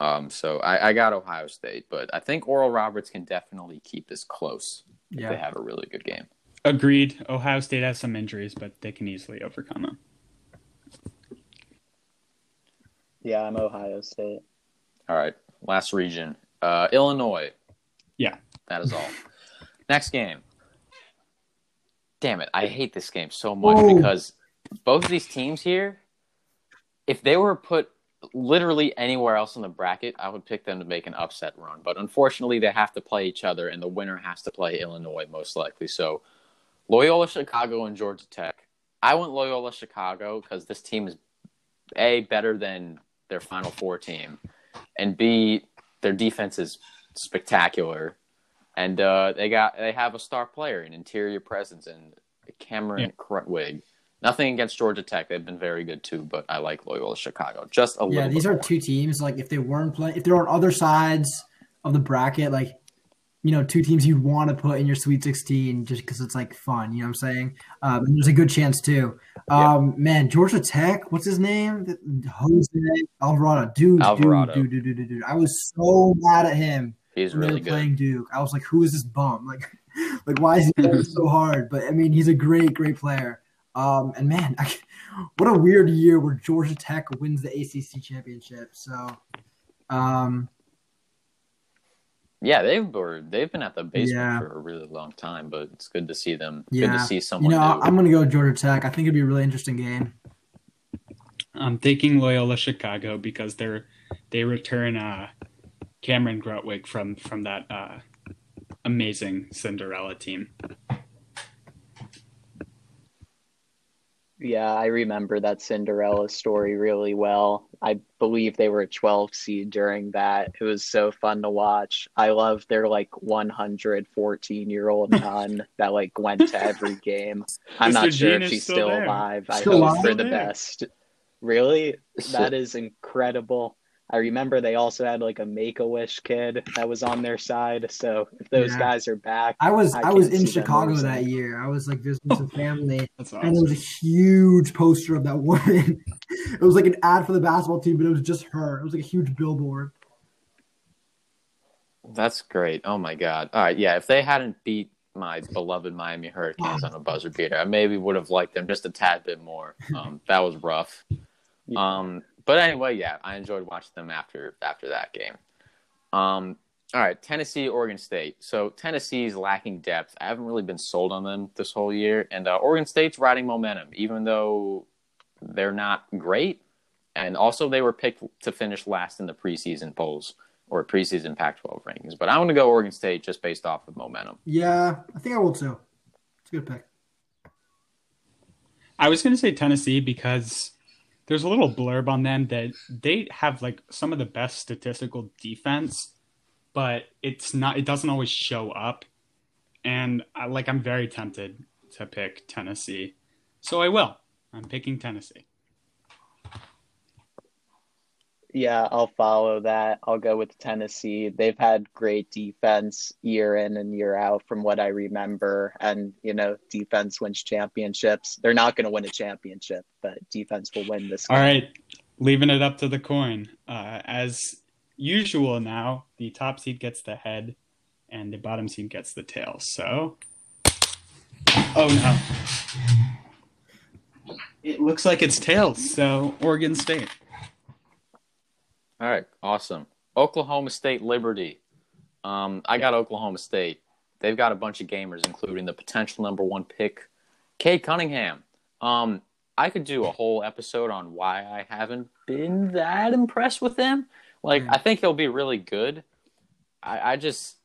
Um, so I, I got Ohio State, but I think Oral Roberts can definitely keep this close if they have a really good game. Agreed. Ohio State has some injuries, but they can easily overcome them. Yeah, I'm Ohio State. All right, last region, uh, Illinois. Yeah. that is all. Next game. Damn it, I hate this game so much Whoa. because both of these teams here, if they were put literally anywhere else in the bracket, I would pick them to make an upset run. But unfortunately, they have to play each other, and the winner has to play Illinois most likely. So, Loyola Chicago and Georgia Tech. I went Loyola Chicago because this team is a better than their Final Four team, and b their defense is spectacular, and uh, they got they have a star player, an interior presence, and Cameron Yeah. Krutwig. Nothing against Georgia Tech; they've been very good too, but I like Loyola Chicago just a Yeah, little. Yeah, these are more. two teams. Like if they weren't playing, if they're on other sides of the bracket, like you know, two teams you'd want to put in your Sweet 16 just because it's like fun. You know what I'm saying? Um, there's a good chance too. Um, Man, Georgia Tech, what's his name? Jose Alvarado. Dude, Alvarado. dude, dude, dude, dude, dude. I was so mad at him He's really good. playing Duke. I was like, who is this bum? Like, like why is he playing so hard? But I mean, he's a great, great player. Um, and man, I, what a weird year where Georgia Tech wins the ACC championship. So, um, Yeah, they were they've been at the basement Yeah. for a really long time, but it's good to see them. Yeah. Good to see someone. you know, new. I'm going to go Georgia Tech. I think it'd be a really interesting game. I'm taking Loyola Chicago because they're they return uh, Cameron Krutwig from from that uh, amazing Cinderella team. Yeah, I remember that Cinderella story really well. I believe they were a 12 seed during that. It was so fun to watch. I love their like 114 year old nun that like went to every game. I'm Mr. not sure Jean if she's still still, there. alive. I hope for the there. best. Really? That is incredible. I remember they also had like a Make a Wish kid that was on their side. So if those Yeah. guys are back, I was I I, was in Chicago losing. that year. I was like visiting some family, That's and there was a huge poster of that woman. it was like an ad for the basketball team, but it was just her. It was like a huge billboard. That's great. Oh my god. All right, yeah. If they hadn't beat my beloved Miami Hurricanes on a buzzer beater, I maybe would have liked them just a tad bit more. Um, that was rough. Um, but anyway, yeah, I enjoyed watching them after after that game. Um, all right, Tennessee, Oregon State. So Tennessee's lacking depth. I haven't really been sold on them this whole year, and uh, Oregon State's riding momentum, even though they're not great. And also, they were picked to finish last in the preseason polls or preseason Pac-12 rankings. But I want to go Oregon State just based off of momentum. Yeah, I think I will too. It's a good pick. I was going to say Tennessee because there's a little blurb on them that they have like some of the best statistical defense, but it's not. It doesn't always show up, and I, like I'm very tempted to pick Tennessee, so I will. I'm picking Tennessee. Yeah, I'll follow that. I'll go with Tennessee. They've had great defense year in and year out from what I remember. And, you know, defense wins championships. They're not going to win a championship, but defense will win this All game. right, leaving it up to the coin. Uh, as usual now, the top seed gets the head, and the bottom seed gets the tail. So, oh no, it looks like it's tails. So Oregon State. All right, awesome. Oklahoma State Liberty. Um, I got Oklahoma State. They've got a bunch of gamers, including the potential number one pick, Cade Cunningham. Um, I could do a whole episode on why I haven't been that impressed with him. Like, I think he'll be really good. I, I just,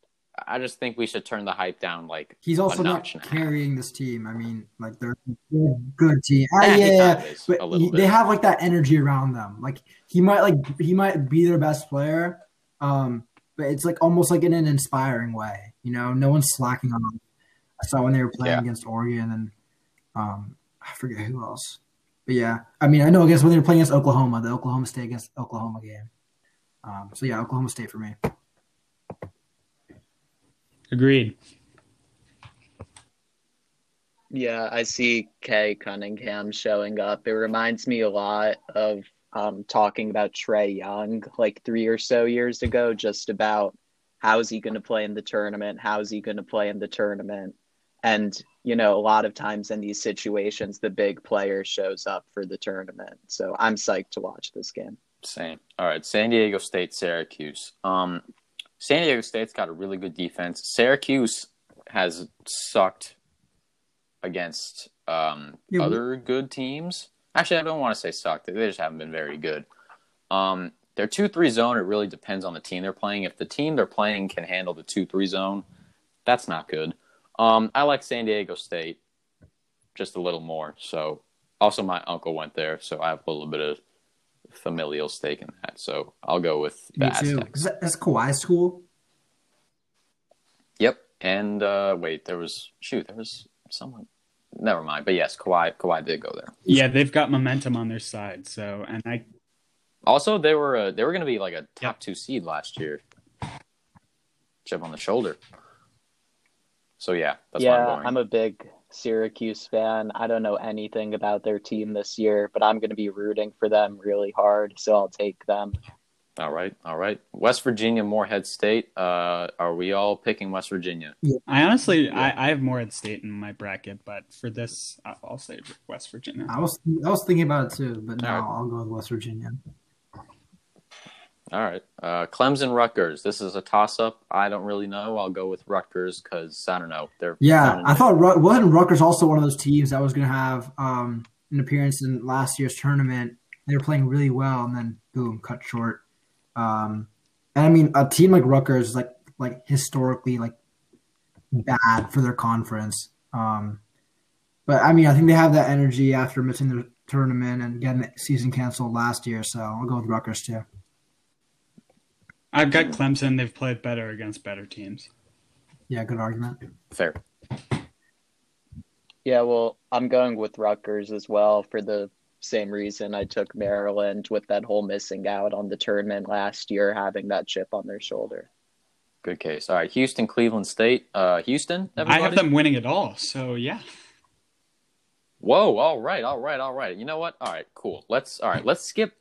I just think we should turn the hype down. Like, He's also not notch and a carrying this team. I mean, like they're a good team. Ah, Yeah, yeah, yeah, kind of is, but he- they have like that energy around them. Like he might like he might be their best player, um, but it's like almost like in an inspiring way. You know, no one's slacking on them. I saw when they were playing Yeah. against Oregon and um, I forget who else. But yeah, I mean, I know against when they were playing against Oklahoma, the Oklahoma State against Oklahoma game. Um, so yeah, Oklahoma State for me. Agreed. Yeah, I see Cade Cunningham showing up. It reminds me a lot of um, talking about Trae Young like three or so years ago, just about how is he going to play in the tournament? How is he going to play in the tournament? And, you know, a lot of times in these situations, the big player shows up for the tournament. So I'm psyched to watch this game. Same. All right, San Diego State, Syracuse. Um, San Diego State's got a really good defense. Syracuse has sucked against um, Yeah, other good teams. Actually, I don't want to say sucked. They just haven't been very good. Um, their two-three zone. It really depends on the team they're playing. If the team they're playing can handle the two-three zone, that's not good. Um, I like San Diego State just a little more. So, also my uncle went there, so I have a little bit of familial stake in that. So I'll go with the Me too. Aztecs. Is that, that's Kawhi school. Yep. And uh, wait, there was shoot, there was someone. Never mind. But yes, Kawhi Kawhi did go there. Yeah, they've got momentum on their side. So, and I Also, they were uh, they were going to be like a top two seed last year. Chip on the shoulder. So yeah, that's why I'm yeah, going. I'm a big Syracuse fan. I don't know anything about their team this year, but I'm going to be rooting for them really hard. So I'll take them. All right, all right. West Virginia, Morehead State. Uh, are we all picking West Virginia? I honestly, I, I have Morehead State in my bracket, but for this, I- I'll say West Virginia. I was I was thinking about it too, but no, All right. I'll go with West Virginia. All right. Uh, Clemson, Rutgers. This is a toss-up. I don't really know. I'll go with Rutgers because I don't know. They're Yeah, I thought Ru- wasn't Rutgers also one of those teams that was going to have um, an appearance in last year's tournament. They were playing really well, and then boom, cut short. Um, and I mean, a team like Rutgers is like like historically like bad for their conference. Um, but I mean, I think they have that energy after missing the tournament and getting the season canceled last year. So I'll go with Rutgers too. I've got Clemson. They've played better against better teams. Yeah, good argument. fair. Yeah, well, I'm going with Rutgers as well for the same reason I took Maryland with that whole missing out on the tournament last year, having that chip on their shoulder. Good case. All right. Houston, Cleveland State. Uh, Houston. I have them winning it all. So yeah, Whoa! All right, all right, all right. You know what? All right, cool. Let's all right. Let's skip.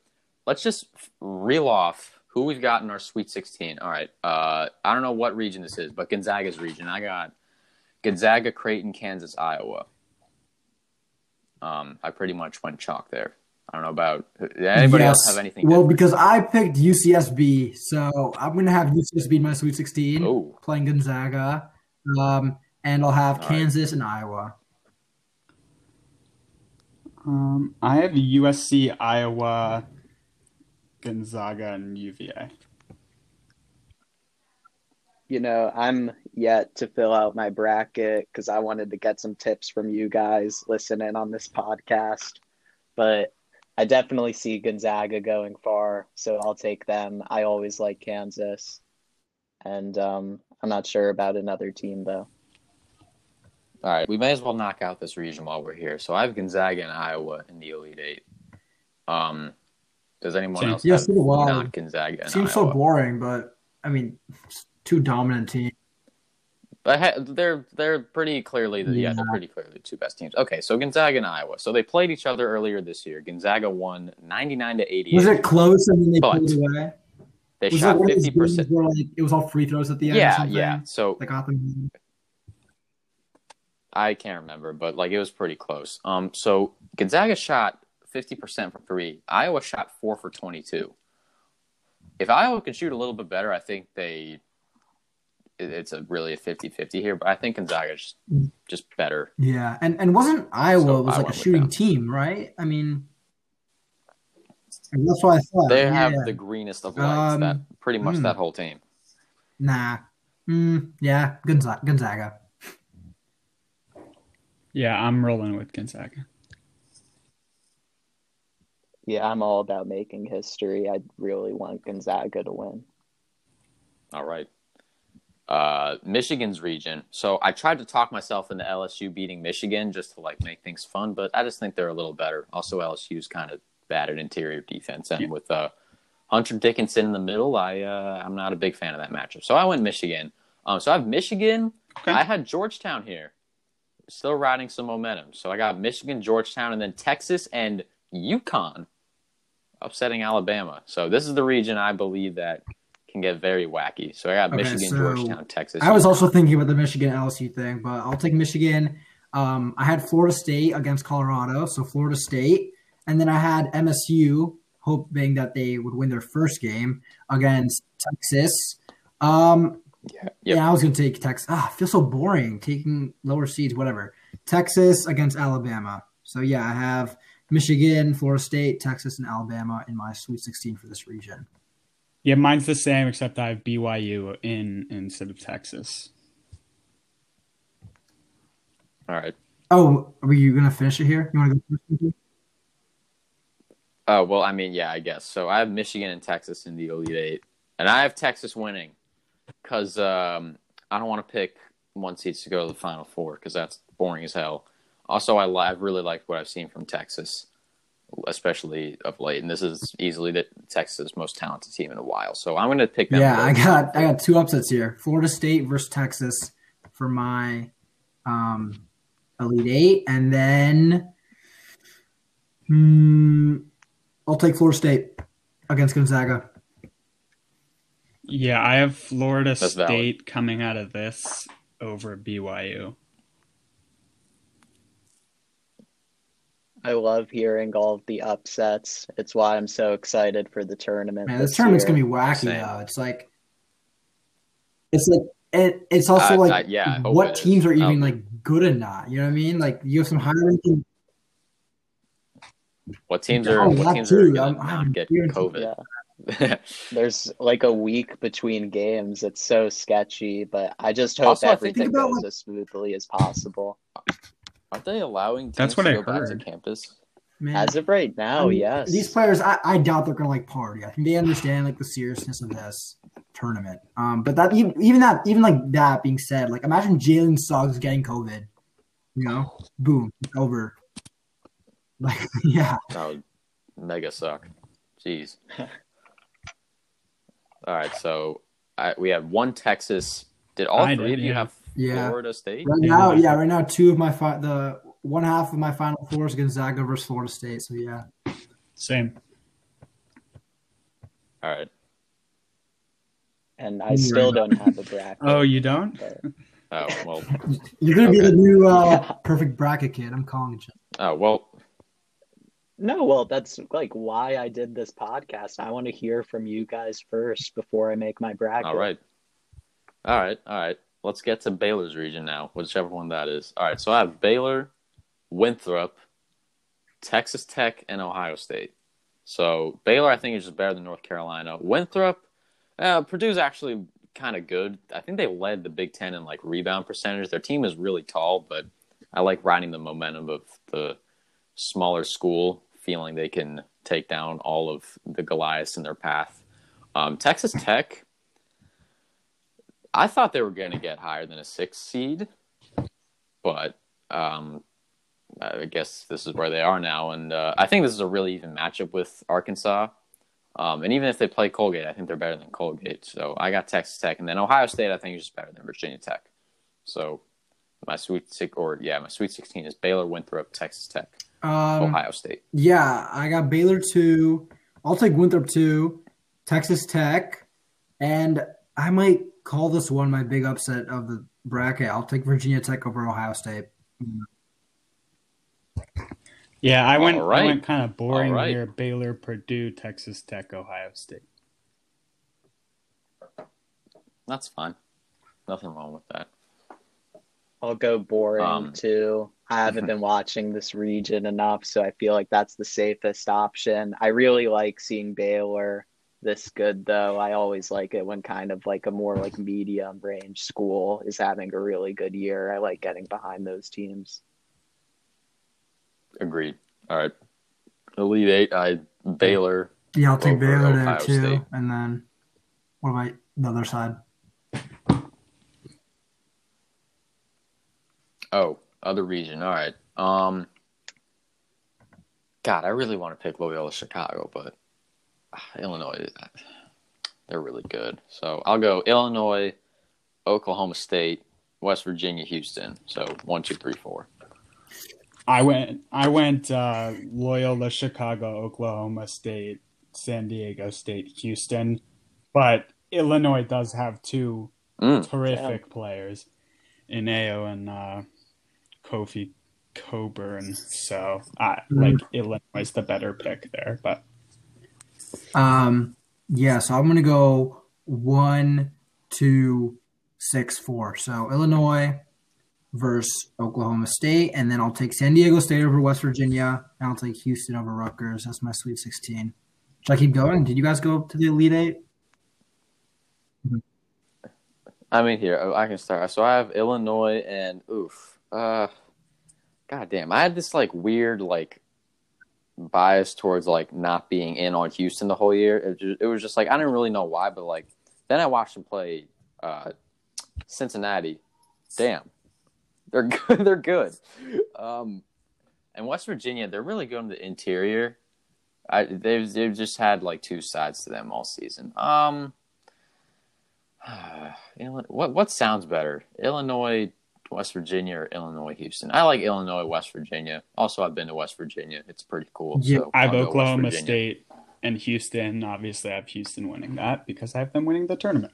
Let's just reel off who we've got in our Sweet 16. All right. Uh, I don't know what region this is, but Gonzaga's region. I got Gonzaga, Creighton, Kansas, Iowa. Um, I pretty much went chalk there. I don't know about did anybody else have anything. Well, different? because I picked UCSB, so I'm going to have UCSB in my Sweet 16 oh, playing Gonzaga, um, and I'll have All right. Kansas and Iowa. um, I have USC, Iowa, Gonzaga, and UVA. You know, I'm yet to fill out my bracket because I wanted to get some tips from you guys listening on this podcast. But I definitely see Gonzaga going far, so I'll take them. I always like Kansas. And um, I'm not sure about another team, though. all right. We may as well knock out this region while we're here. So I have Gonzaga and Iowa in the Elite Eight. Um, does anyone Same. else Yeah, have so do I. not Gonzaga and Seems Iowa? so boring, but I mean, it's two dominant teams. But ha- they're they're pretty clearly the, yeah. they're pretty clearly the two best teams. Okay, so Gonzaga and Iowa. So they played each other earlier this year. Gonzaga won ninety nine to eighty. Was it close and then they But- pulled it away? They Was shot it one of those fifty percent. like it was all free throws at the end? Yeah, something? yeah. So Like Gotham. I can't remember, but like it was pretty close. Um, so Gonzaga shot fifty percent from three. Iowa shot four for twenty two. If Iowa can shoot a little bit better, I think they. It's a really a 50-50 here, but I think Gonzaga's just, just better. Yeah, and and wasn't Iowa So was I like a shooting team, right? I mean, that's what I thought. They yeah. have the greenest of lights. Um, that pretty much hmm. that whole team. nah. Mm, yeah, Gonzaga. Gonzaga. Yeah, I'm rolling with Gonzaga. Yeah, I'm all about making history. I really want Gonzaga to win. All right. Uh, Michigan's region. So I tried to talk myself into LSU beating Michigan just to like make things fun, but I just think they're a little better. Also, LSU's kind of bad at interior defense, and Yeah. with uh, Hunter Dickinson in the middle, I uh, I'm not a big fan of that matchup. So I went Michigan. Um, so I have Michigan. Okay. I had Georgetown here, still riding some momentum. So I got Michigan, Georgetown, and then Texas and UConn, upsetting Alabama. So this is the region I believe that can get very wacky. So I got Okay, Michigan, so Georgetown, Texas. I was also thinking about the Michigan LSU thing, but I'll take Michigan. Um, I had Florida State against Colorado, so Florida State, and then I had MSU, hoping that they would win their first game against Texas. Um, yeah, yep. Yeah, I was gonna take Texas. Ah, I feel so boring taking lower seeds, whatever. Texas against Alabama. So yeah, I have Michigan, Florida State, Texas, and Alabama in my Sweet 16 for this region. Yeah, mine's the same except I have BYU in instead of Texas. All right. Oh, are you gonna finish it here? You want to go first? Oh well, I mean, yeah, I guess. So I have Michigan and Texas in the Elite Eight, and I have Texas winning because um, I don't want to pick one seeds to go to the Final Four because that's boring as hell. Also, I li- I've really liked what I've seen from Texas, especially of late, and this is easily the Texas' most talented team in a while. So I'm going to pick them. Yeah, to I got I got two upsets here: Florida State versus Texas for my um, Elite Eight, and then hmm, I'll take Florida State against Gonzaga. Yeah, I have Florida That's valid. State coming out of this over BYU. I love hearing all of the upsets. It's why I'm so excited for the tournament. Man, this this tournament's year. gonna be wacky Same. though. It's like, it's like, it, it's also I- like, I- yeah, what it is. teams are even Um, like good or not? You know what I mean? Like you have some high ranking. What teams Oh, are what teams too. are gonna I'm- I'm not get. COVID? Yeah. There's like a week between games. It's so sketchy, but I just hope Also, everything about, goes like- as smoothly as possible. Aren't they allowing teams That's what to I go back to heard. campus? Man, As of right I now, mean, yes. These players, I, I doubt they're gonna like party. I think they understand like the seriousness of this tournament. Um, but that even, even that even like that being said, like imagine Jalen Suggs getting COVID. You know, boom, it's over. Like yeah, That would mega suck. Jeez. All right, so I, we have one Texas. Did all I three did, of you yeah. have Yeah. Florida State? right now, yeah, right now, two of my fi- the one half of my final four is Gonzaga versus Florida State. So yeah, Same. All right. and I You're still right. don't have a bracket. Oh, you don't? but- Oh well. you're gonna be the new uh, perfect bracket kid. I'm calling you. Oh well. No, well, that's like why I did this podcast. I want to hear from you guys first before I make my bracket. All right. All right. All right. Let's get to Baylor's region now, whichever one that is. All right. So I have Baylor, Winthrop, Texas Tech, and Ohio State. So Baylor, I think, is just better than North Carolina. Winthrop, uh, Purdue's actually kind of good. I think they led the Big Ten in like rebound percentage. Their team is really tall, but I like riding the momentum of the smaller school, feeling they can take down all of the Goliaths in their path. Um, Texas Tech, I thought they were going to get higher than a six seed, but um, I guess this is where they are now. And uh, I think this is a really even matchup with Arkansas. Um, and even if they play Colgate, I think they're better than Colgate. So I got Texas Tech, and then Ohio State. I think is just better than Virginia Tech. So my sweet six, or yeah, my sweet sixteen is Baylor, Winthrop, Texas Tech, Um, Ohio State. Yeah, I got Baylor two. I'll take Winthrop two, Texas Tech, and I might call this one my big upset of the bracket. I'll take Virginia Tech over Ohio State. Yeah, I went. All right. I went kind of boring All right. here. Baylor, Purdue, Texas Tech, Ohio State. That's fine. Nothing wrong with that. I'll go boring Um, too. I haven't been watching this region enough, so I feel like that's the safest option. I really like seeing Baylor this good though. I always like it when kind of like a more like medium range school is having a really good year. I like getting behind those teams. Agreed. All right. Elite Eight. I Baylor. Yeah, I'll take Baylor there Ohio too. State. And then what about the other side? Oh, other region. All right. Um. God, I really want to pick Loyola Chicago, but Illinois, they're really good. So I'll go Illinois, Oklahoma State, West Virginia, Houston. So one, two, three, four. I went. I went. Uh, Loyola, Chicago, Oklahoma State, San Diego State, Houston, but Illinois does have two Mm. terrific players in Ayo and uh, Kofi Cockburn. So I like Illinois is the better pick there, but Um, yeah, so I'm gonna go one, two, six, four. So Illinois versus Oklahoma State, and then I'll take San Diego State over West Virginia, and I'll take Houston over Rutgers. That's my Sweet 16. Should I keep going? Did you guys go to the Elite Eight? I mean, here I can start. So I have Illinois and oof. Uh, God damn, I had this like weird like bias towards like not being in on Houston the whole year. It, ju- it was just like I didn't really know why, but like then I watched them play uh, Cincinnati. Damn, they're good. they're good. Um, and West Virginia, they're really good in the interior. I they've they've just had like two sides to them all season. Um. Illi- What what sounds better, Illinois, West Virginia, or Illinois, Houston? I like Illinois, West Virginia. Also, I've been to West Virginia; it's pretty cool. Yeah, so I have I'll go West Oklahoma State and Houston. Obviously, I have Houston winning that because I have them winning the tournament.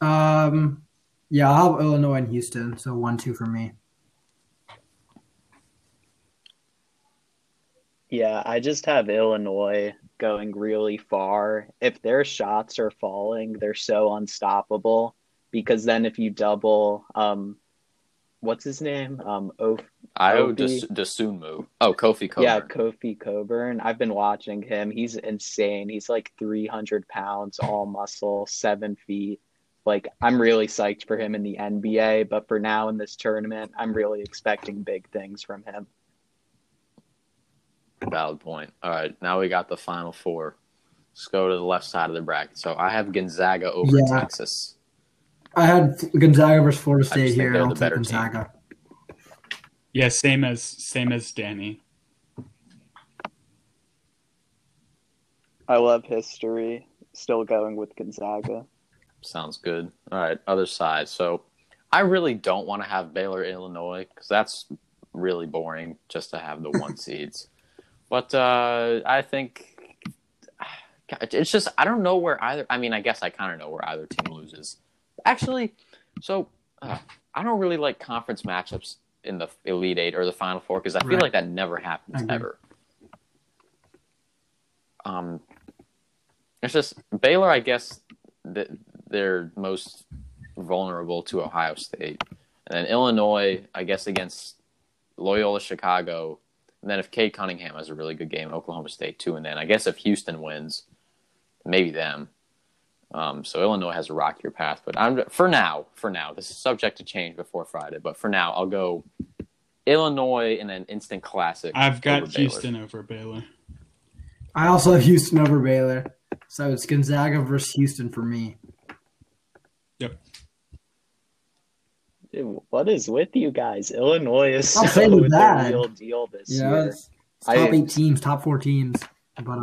Um, yeah, I'll have Illinois and Houston. So one, two for me. Yeah, I just have Illinois going really far. If their shots are falling, they're so unstoppable because then if you double um what's his name? Um o- Ayo Kofi. Dosunmu. Oh, Kofi Cockburn. yeah, Kofi Cockburn. I've been watching him. He's insane. He's like 300 pounds, all muscle, seven feet. Like, I'm really psyched for him in the NBA, but for now in this tournament, I'm really expecting big things from him. Valid point. All right, now we got the final four. Let's go to the left side of the bracket. So I have Gonzaga over Yeah. Texas. I had Gonzaga versus Florida State here, they're and I'll the take better team. Gonzaga. Yeah, same as same as Danny. I love history. Still going with Gonzaga. Sounds good. All right, other side. So I really don't want to have Baylor, Illinois, because that's really boring just to have the one seeds. But uh, I think it's just I don't know where either. I mean, I guess I kind of know where either team loses. Actually, so uh, I don't really like conference matchups in the Elite Eight or the Final Four because I feel Right. like that never happens ever. Um, it's just Baylor. I guess th- they're most vulnerable to Ohio State, and then Illinois. I guess against Loyola Chicago, and then if Cade Cunningham has a really good game, Oklahoma State too, and then I guess if Houston wins, maybe them. Um, so Illinois has a rockier path, but I'm for now. For now, this is subject to change before Friday, but for now, I'll go Illinois in an instant classic. I've got over Baylor. Houston over Baylor. I also have Houston over Baylor. So it's Gonzaga versus Houston for me. Dude, what is with you guys? Illinois is I'm so saying the real deal this You know, year. it's, it's I- top eight teams, top four teams. But uh,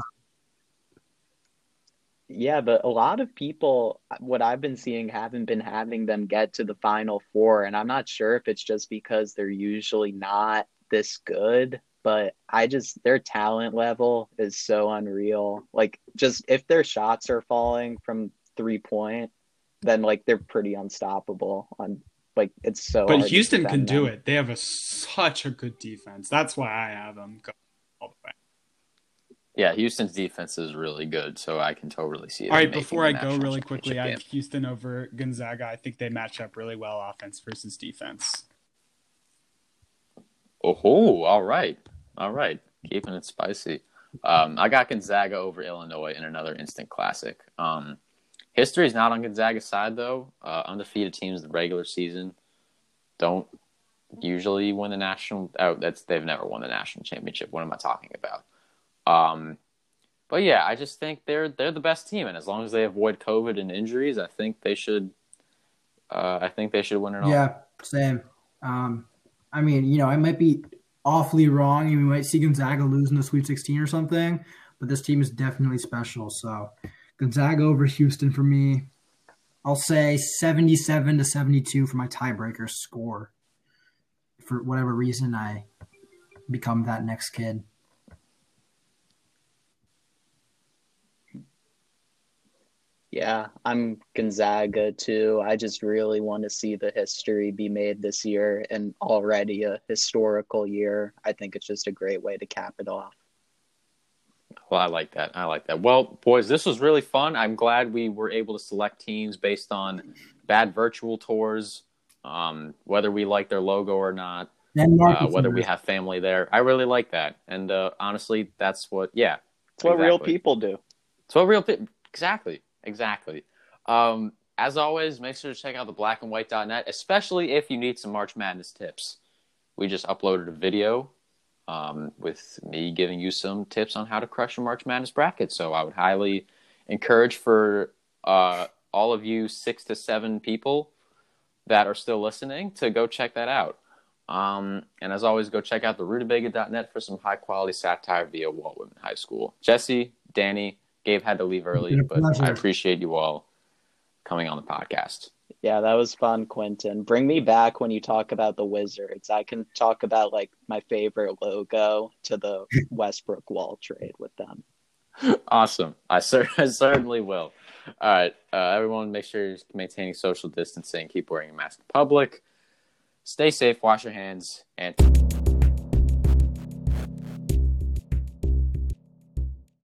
Yeah, but a lot of people, uh, what I've been seeing, haven't been having them get to the final four. And I'm not sure if it's just because they're usually not this good, but I just, their talent level is so unreal. Like, just if their shots are falling from three point, then like they're pretty unstoppable. On like, it's so But Houston can defend do it. They have a such a good defense. That's why I have them go all the way. Yeah, Houston's defense is really good, so I can totally see it. All right, before I go really quickly, I have Houston over Gonzaga. I think they match up really well offense versus defense. Oh, all right, all right, keeping it spicy. Um, I got Gonzaga over Illinois in another instant classic. Um, history is not on Gonzaga's side though. Uh, undefeated teams the regular season don't usually win the national. Oh, that's they've never won the national championship. What am I talking about? Um, but yeah, I just think they're they're the best team, and as long as they avoid COVID and injuries, I think they should. Uh, I think they should win it all. yeah, same. Um, I mean, you know, I might be awfully wrong, and we might see Gonzaga lose in the Sweet 16 or something, but this team is definitely special. So Gonzaga over Houston for me. I'll say 77 to 72 for my tiebreaker score. For whatever reason, I become that next kid. Yeah, I'm Gonzaga too. I just really want to see the history be made this year and already a historical year. I think it's just a great way to cap it off. Well, I like that. I like that. Well, boys, this was really fun. I'm glad we were able to select teams based on bad virtual tours, um, whether we like their logo or not, uh, whether we have family there. I really like that. And uh, honestly, that's what, yeah, It's what real people do. It's what real pe- exactly, exactly. Um, as always, make sure to check out the blackandwhite.net, especially if you need some March Madness tips. We just uploaded a video um, with me giving you some tips on how to crush your March Madness bracket. So I would highly encourage for uh, all of you six to seven people that are still listening to go check that out. Um, and as always, go check out the rutabaga.net for some high quality satire via Walt Whitman High School. Jesse, Danny, Gabe had to leave early, but. I appreciate you all coming on the podcast. Yeah, that was fun, Quentin. Bring me back when you talk about the Wizards. I can talk about like my favorite logo to the Westbrook Wall trade with them. awesome. I, cer- I certainly will. All right, uh, everyone, make sure you're maintaining social distancing. Keep wearing a mask in public. Stay safe. Wash your hands and.